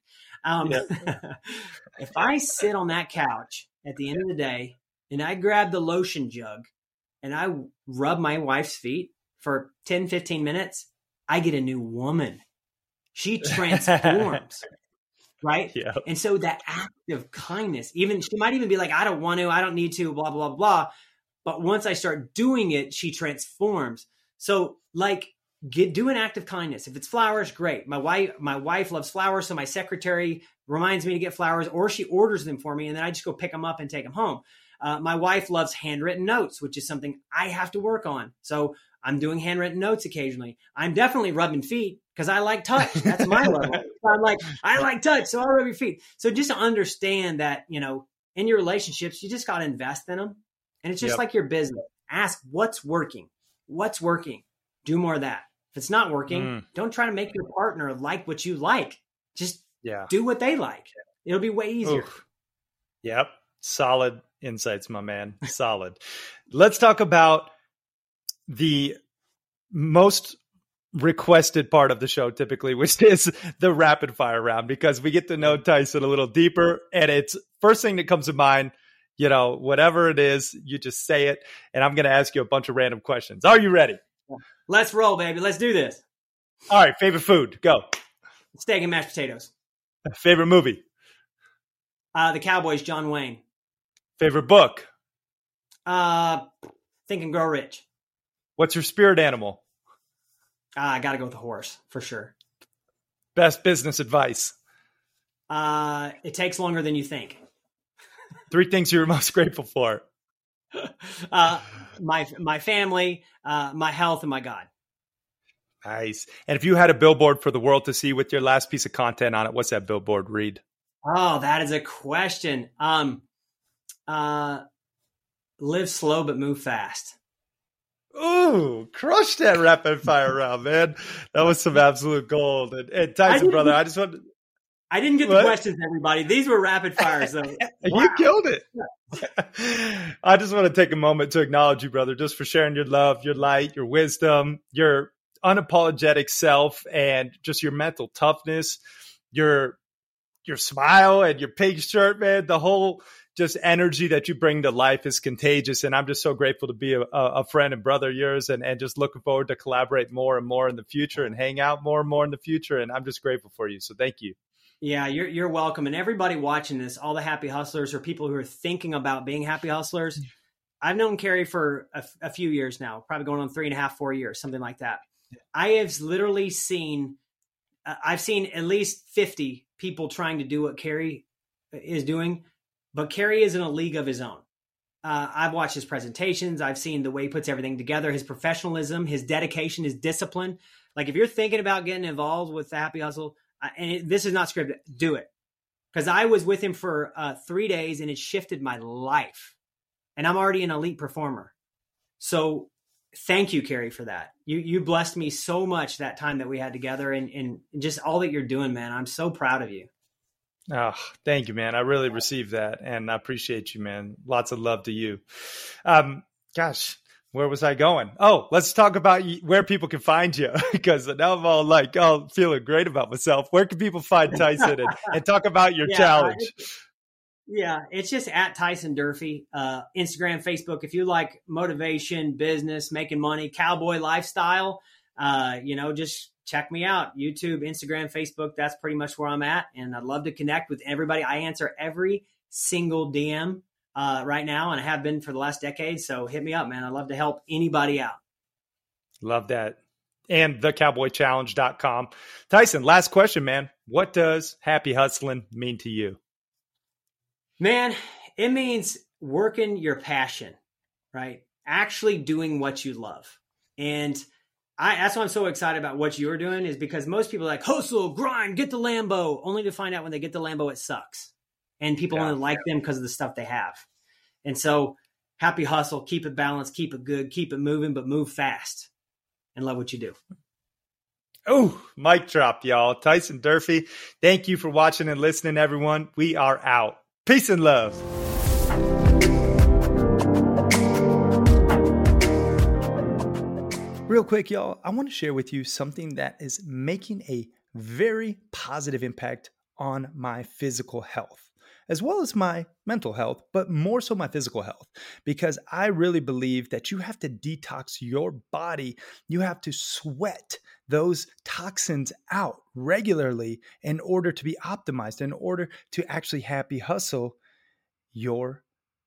[SPEAKER 2] Um, [LAUGHS] if I sit on that couch at the end of the day and I grab the lotion jug and I rub my wife's feet for 10, 15 minutes, I get a new woman. She [LAUGHS] transforms right?
[SPEAKER 1] Yeah.
[SPEAKER 2] And so that act of kindness, even she might even be like, I don't want to, I don't need to, blah, blah, blah. But once I start doing it, she transforms. So like get do an act of kindness. If it's flowers, great. My wife, my wife loves flowers, so my secretary reminds me to get flowers, or she orders them for me, and then I just go pick them up and take them home. Uh, my wife loves handwritten notes, which is something I have to work on. So I'm doing handwritten notes occasionally. I'm definitely rubbing feet because I like touch. That's my level. I'm like, I like touch, so I'll rub your feet. So just understand that, you know, in your relationships, you just got to invest in them. And it's just yep. like your business. Ask what's working. What's working? Do more of that. If it's not working, mm. don't try to make your partner like what you like. Just
[SPEAKER 1] yeah.
[SPEAKER 2] do what they like. It'll be way easier. Oof.
[SPEAKER 1] Yep. Solid insights, my man. Solid. Let's talk about the most requested part of the show typically, which is the rapid fire round, because we get to know Tyson a little deeper. And it's first thing that comes to mind, you know, whatever it is, you just say it. And I'm going to ask you a bunch of random questions. Are you ready?
[SPEAKER 2] Let's roll, baby. Let's do this.
[SPEAKER 1] All right. Favorite food? Go.
[SPEAKER 2] Steak and mashed potatoes.
[SPEAKER 1] Favorite movie?
[SPEAKER 2] Uh, the Cowboys, John Wayne.
[SPEAKER 1] Favorite book?
[SPEAKER 2] Uh, Think and Grow Rich.
[SPEAKER 1] What's your spirit animal?
[SPEAKER 2] Uh, I got to go with the horse for sure.
[SPEAKER 1] Best business advice?
[SPEAKER 2] Uh, it takes longer than you think. [LAUGHS]
[SPEAKER 1] Three things you're most grateful for. [LAUGHS]
[SPEAKER 2] uh, my my family, uh, my health, and my God.
[SPEAKER 1] Nice. And if you had a billboard for the world to see with your last piece of content on it, what's that billboard read?
[SPEAKER 2] Oh, that is a question. Um, uh, live slow but move fast.
[SPEAKER 1] Ooh, crush that rapid fire round, man. That was some absolute gold. And, and Tyson, I brother, I just want
[SPEAKER 2] I didn't get what? the questions, everybody. These were rapid fire, so [LAUGHS]
[SPEAKER 1] wow. you killed it. [LAUGHS] I just want to take a moment to acknowledge you, brother, just for sharing your love, your light, your wisdom, your unapologetic self, and just your mental toughness, your your smile and your pink shirt, man. The whole just energy that you bring to life is contagious. And I'm just so grateful to be a, a friend and brother of yours and, and just looking forward to collaborate more and more in the future and hang out more and more in the future. And I'm just grateful for you. So thank you.
[SPEAKER 2] Yeah, you're, you're welcome. And everybody watching this, all the happy hustlers or people who are thinking about being happy hustlers, I've known Cary for a, a few years now, probably going on three and a half, four years, something like that. I have literally seen, uh, I've seen at least 50 people trying to do what Cary is doing, but Cary is in a league of his own. Uh, I've watched his presentations. I've seen the way he puts everything together, his professionalism, his dedication, his discipline. Like if you're thinking about getting involved with the Happy Hustle, uh, and it, this is not scripted, do it. Because I was with him for uh, three days and it shifted my life. And I'm already an elite performer. So thank you, Cary, for that. You you blessed me so much that time that we had together and, and just all that you're doing, man. I'm so proud of you.
[SPEAKER 1] Oh, thank you, man. I really received that and I appreciate you, man. Lots of love to you. Um, gosh, where was I going? Oh, let's talk about where people can find you [LAUGHS] because now I'm all like, oh, feeling great about myself. Where can people find Tyson and, [LAUGHS] and talk about your yeah, challenge?
[SPEAKER 2] Yeah, it's just at Tyson Durfey, uh, Instagram, Facebook. If you like motivation, business, making money, cowboy lifestyle, uh, you know, just check me out. YouTube, Instagram, Facebook. That's pretty much where I'm at, and I'd love to connect with everybody. I answer every single DM uh, right now, and I have been for the last decade. So hit me up, man. I'd love to help anybody out.
[SPEAKER 1] Love that. And thecowboychallenge.com. Tyson, last question, man. What does happy hustling mean to you?
[SPEAKER 2] Man, it means working your passion, right? Actually doing what you love. And I that's why I'm so excited about what you're doing is because most people are like hustle, grind, get the Lambo, only to find out when they get the Lambo it sucks. And people yeah, only like yeah. them because of the stuff they have. And so happy hustle, keep it balanced, keep it good, keep it moving, but move fast and love what you do.
[SPEAKER 1] Oh, mic drop, y'all. Tyson Durfey, thank you for watching and listening, everyone. We are out. Peace and love. Real quick, y'all, I want to share with you something that is making a very positive impact on my physical health, as well as my mental health, but more so my physical health, because I really believe that you have to detox your body. You have to sweat those toxins out regularly in order to be optimized, in order to actually happy hustle your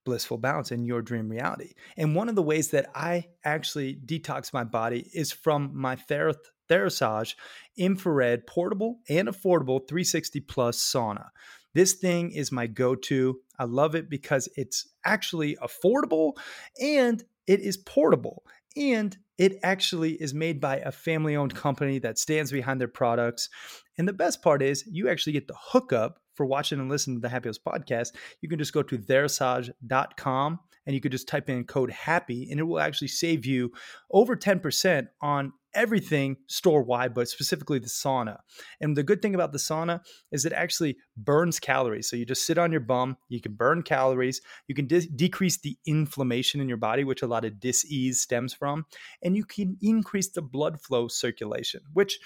[SPEAKER 1] blissful balance in your dream reality. And one of the ways that I actually detox my body is from my Thera- Therasage infrared portable and affordable 360 plus sauna. This thing is my go to. I love it because it's actually affordable and it is portable. And it actually is made by a family owned company that stands behind their products. And the best part is, you actually get the hookup for watching and listening to the Happy Hustle podcast. You can just go to therasage.com and you could just type in code HAPPY and it will actually save you over 10% on everything store wide, but specifically the sauna. And the good thing about the sauna is it actually burns calories. So you just sit on your bum, you can burn calories, you can de- decrease the inflammation in your body, which a lot of dis-ease stems from, and you can increase the blood flow circulation, which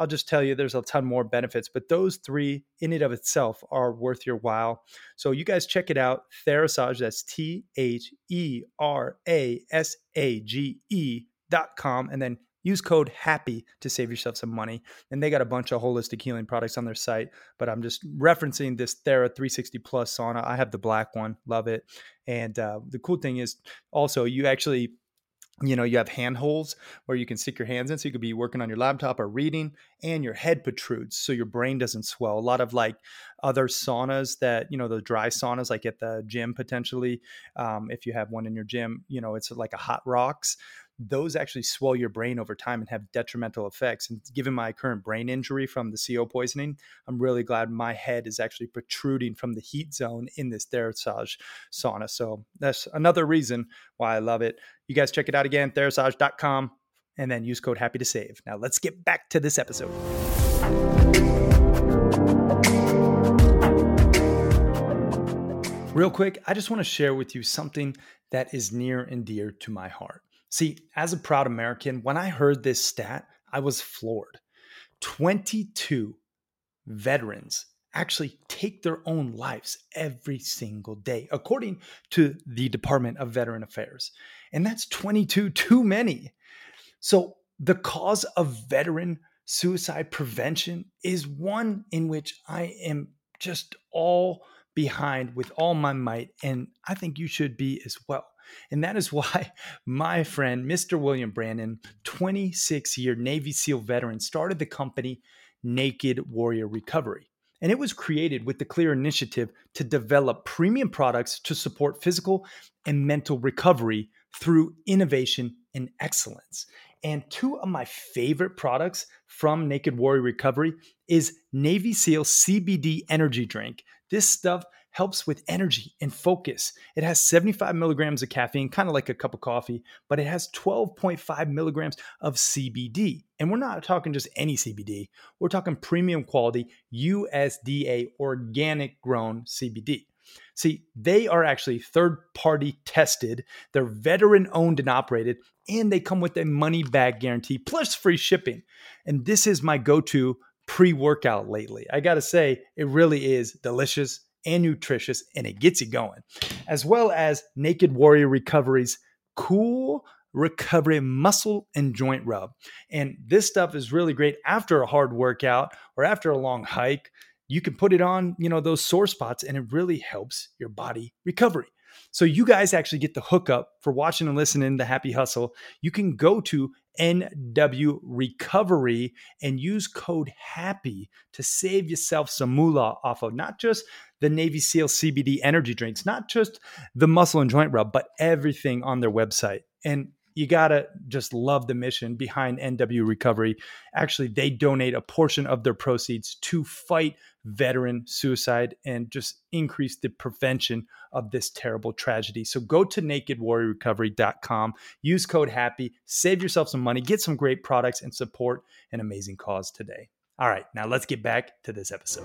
[SPEAKER 1] I'll just tell you there's a ton more benefits, but those three in and of itself are worth your while. So you guys check it out. Therasage, that's T H E R A S A G E dot com. And then Use code HAPPY to save yourself some money. And they got a bunch of holistic healing products on their site, but I'm just referencing this Thera 360 Plus sauna. I have the black one, love it. And uh, the cool thing is also you actually you know you have hand holes where you can stick your hands in so you could be working on your laptop or reading and your head protrudes so your brain doesn't swell. A lot of like other saunas that you know the dry saunas like at the gym potentially um, if you have one in your gym you know it's like a hot rocks those actually swell your brain over time and have detrimental effects. And given my current brain injury from the CO poisoning, I'm really glad my head is actually protruding from the heat zone in this Therasage sauna. So that's another reason why I love it. You guys check it out again, therasage.com, and then use code HAPPY to save. Now let's get back to this episode. Real quick, I just want to share with you something that is near and dear to my heart. See, as a proud American, when I heard this stat, I was floored. 22 veterans actually take their own lives every single day, according to the Department of Veteran Affairs. And that's 22 too many. So, the cause of veteran suicide prevention is one in which I am just all behind with all my might. And I think you should be as well. And that is [LAUGHS] why my friend, Mr. William Brandon, 26 year Navy SEAL veteran, started the company Naked Warrior Recovery. And it was created with the clear initiative to develop premium products to support physical and mental recovery through innovation and excellence. And two of my favorite products from Naked Warrior Recovery is Navy SEAL CBD energy drink. This stuff helps with energy and focus. It has 75 milligrams of caffeine, kind of like a cup of coffee, but it has 12.5 milligrams of CBD. And we're not talking just any CBD, we're talking premium quality USDA organic grown CBD. See, they are actually third party tested, they're veteran owned and operated, and they come with a money back guarantee plus free shipping. And this is my go to pre workout lately. I gotta say, it really is delicious and nutritious, and it gets you going, as well as Naked Warrior Recovery's cool recovery muscle and joint rub. And this stuff is really great after a hard workout or after a long hike. You can put it on, you know, those sore spots and it really helps your body recovery. So you guys actually get the hookup for watching and listening to Happy Hustle. You can go to NW Recovery and use code HAPPY to save yourself some moolah off of not just the Navy SEAL CBD energy drinks, not just the muscle and joint rub, but everything on their website. And you got to just love the mission behind NW Recovery. Actually, they donate a portion of their proceeds to fight veteran suicide and just increase the prevention of this terrible tragedy. So go to nakedwarriorrecovery.com, use code HAPPY, save yourself some money, get some great products, and support an amazing cause today. All right, now let's get back to this episode.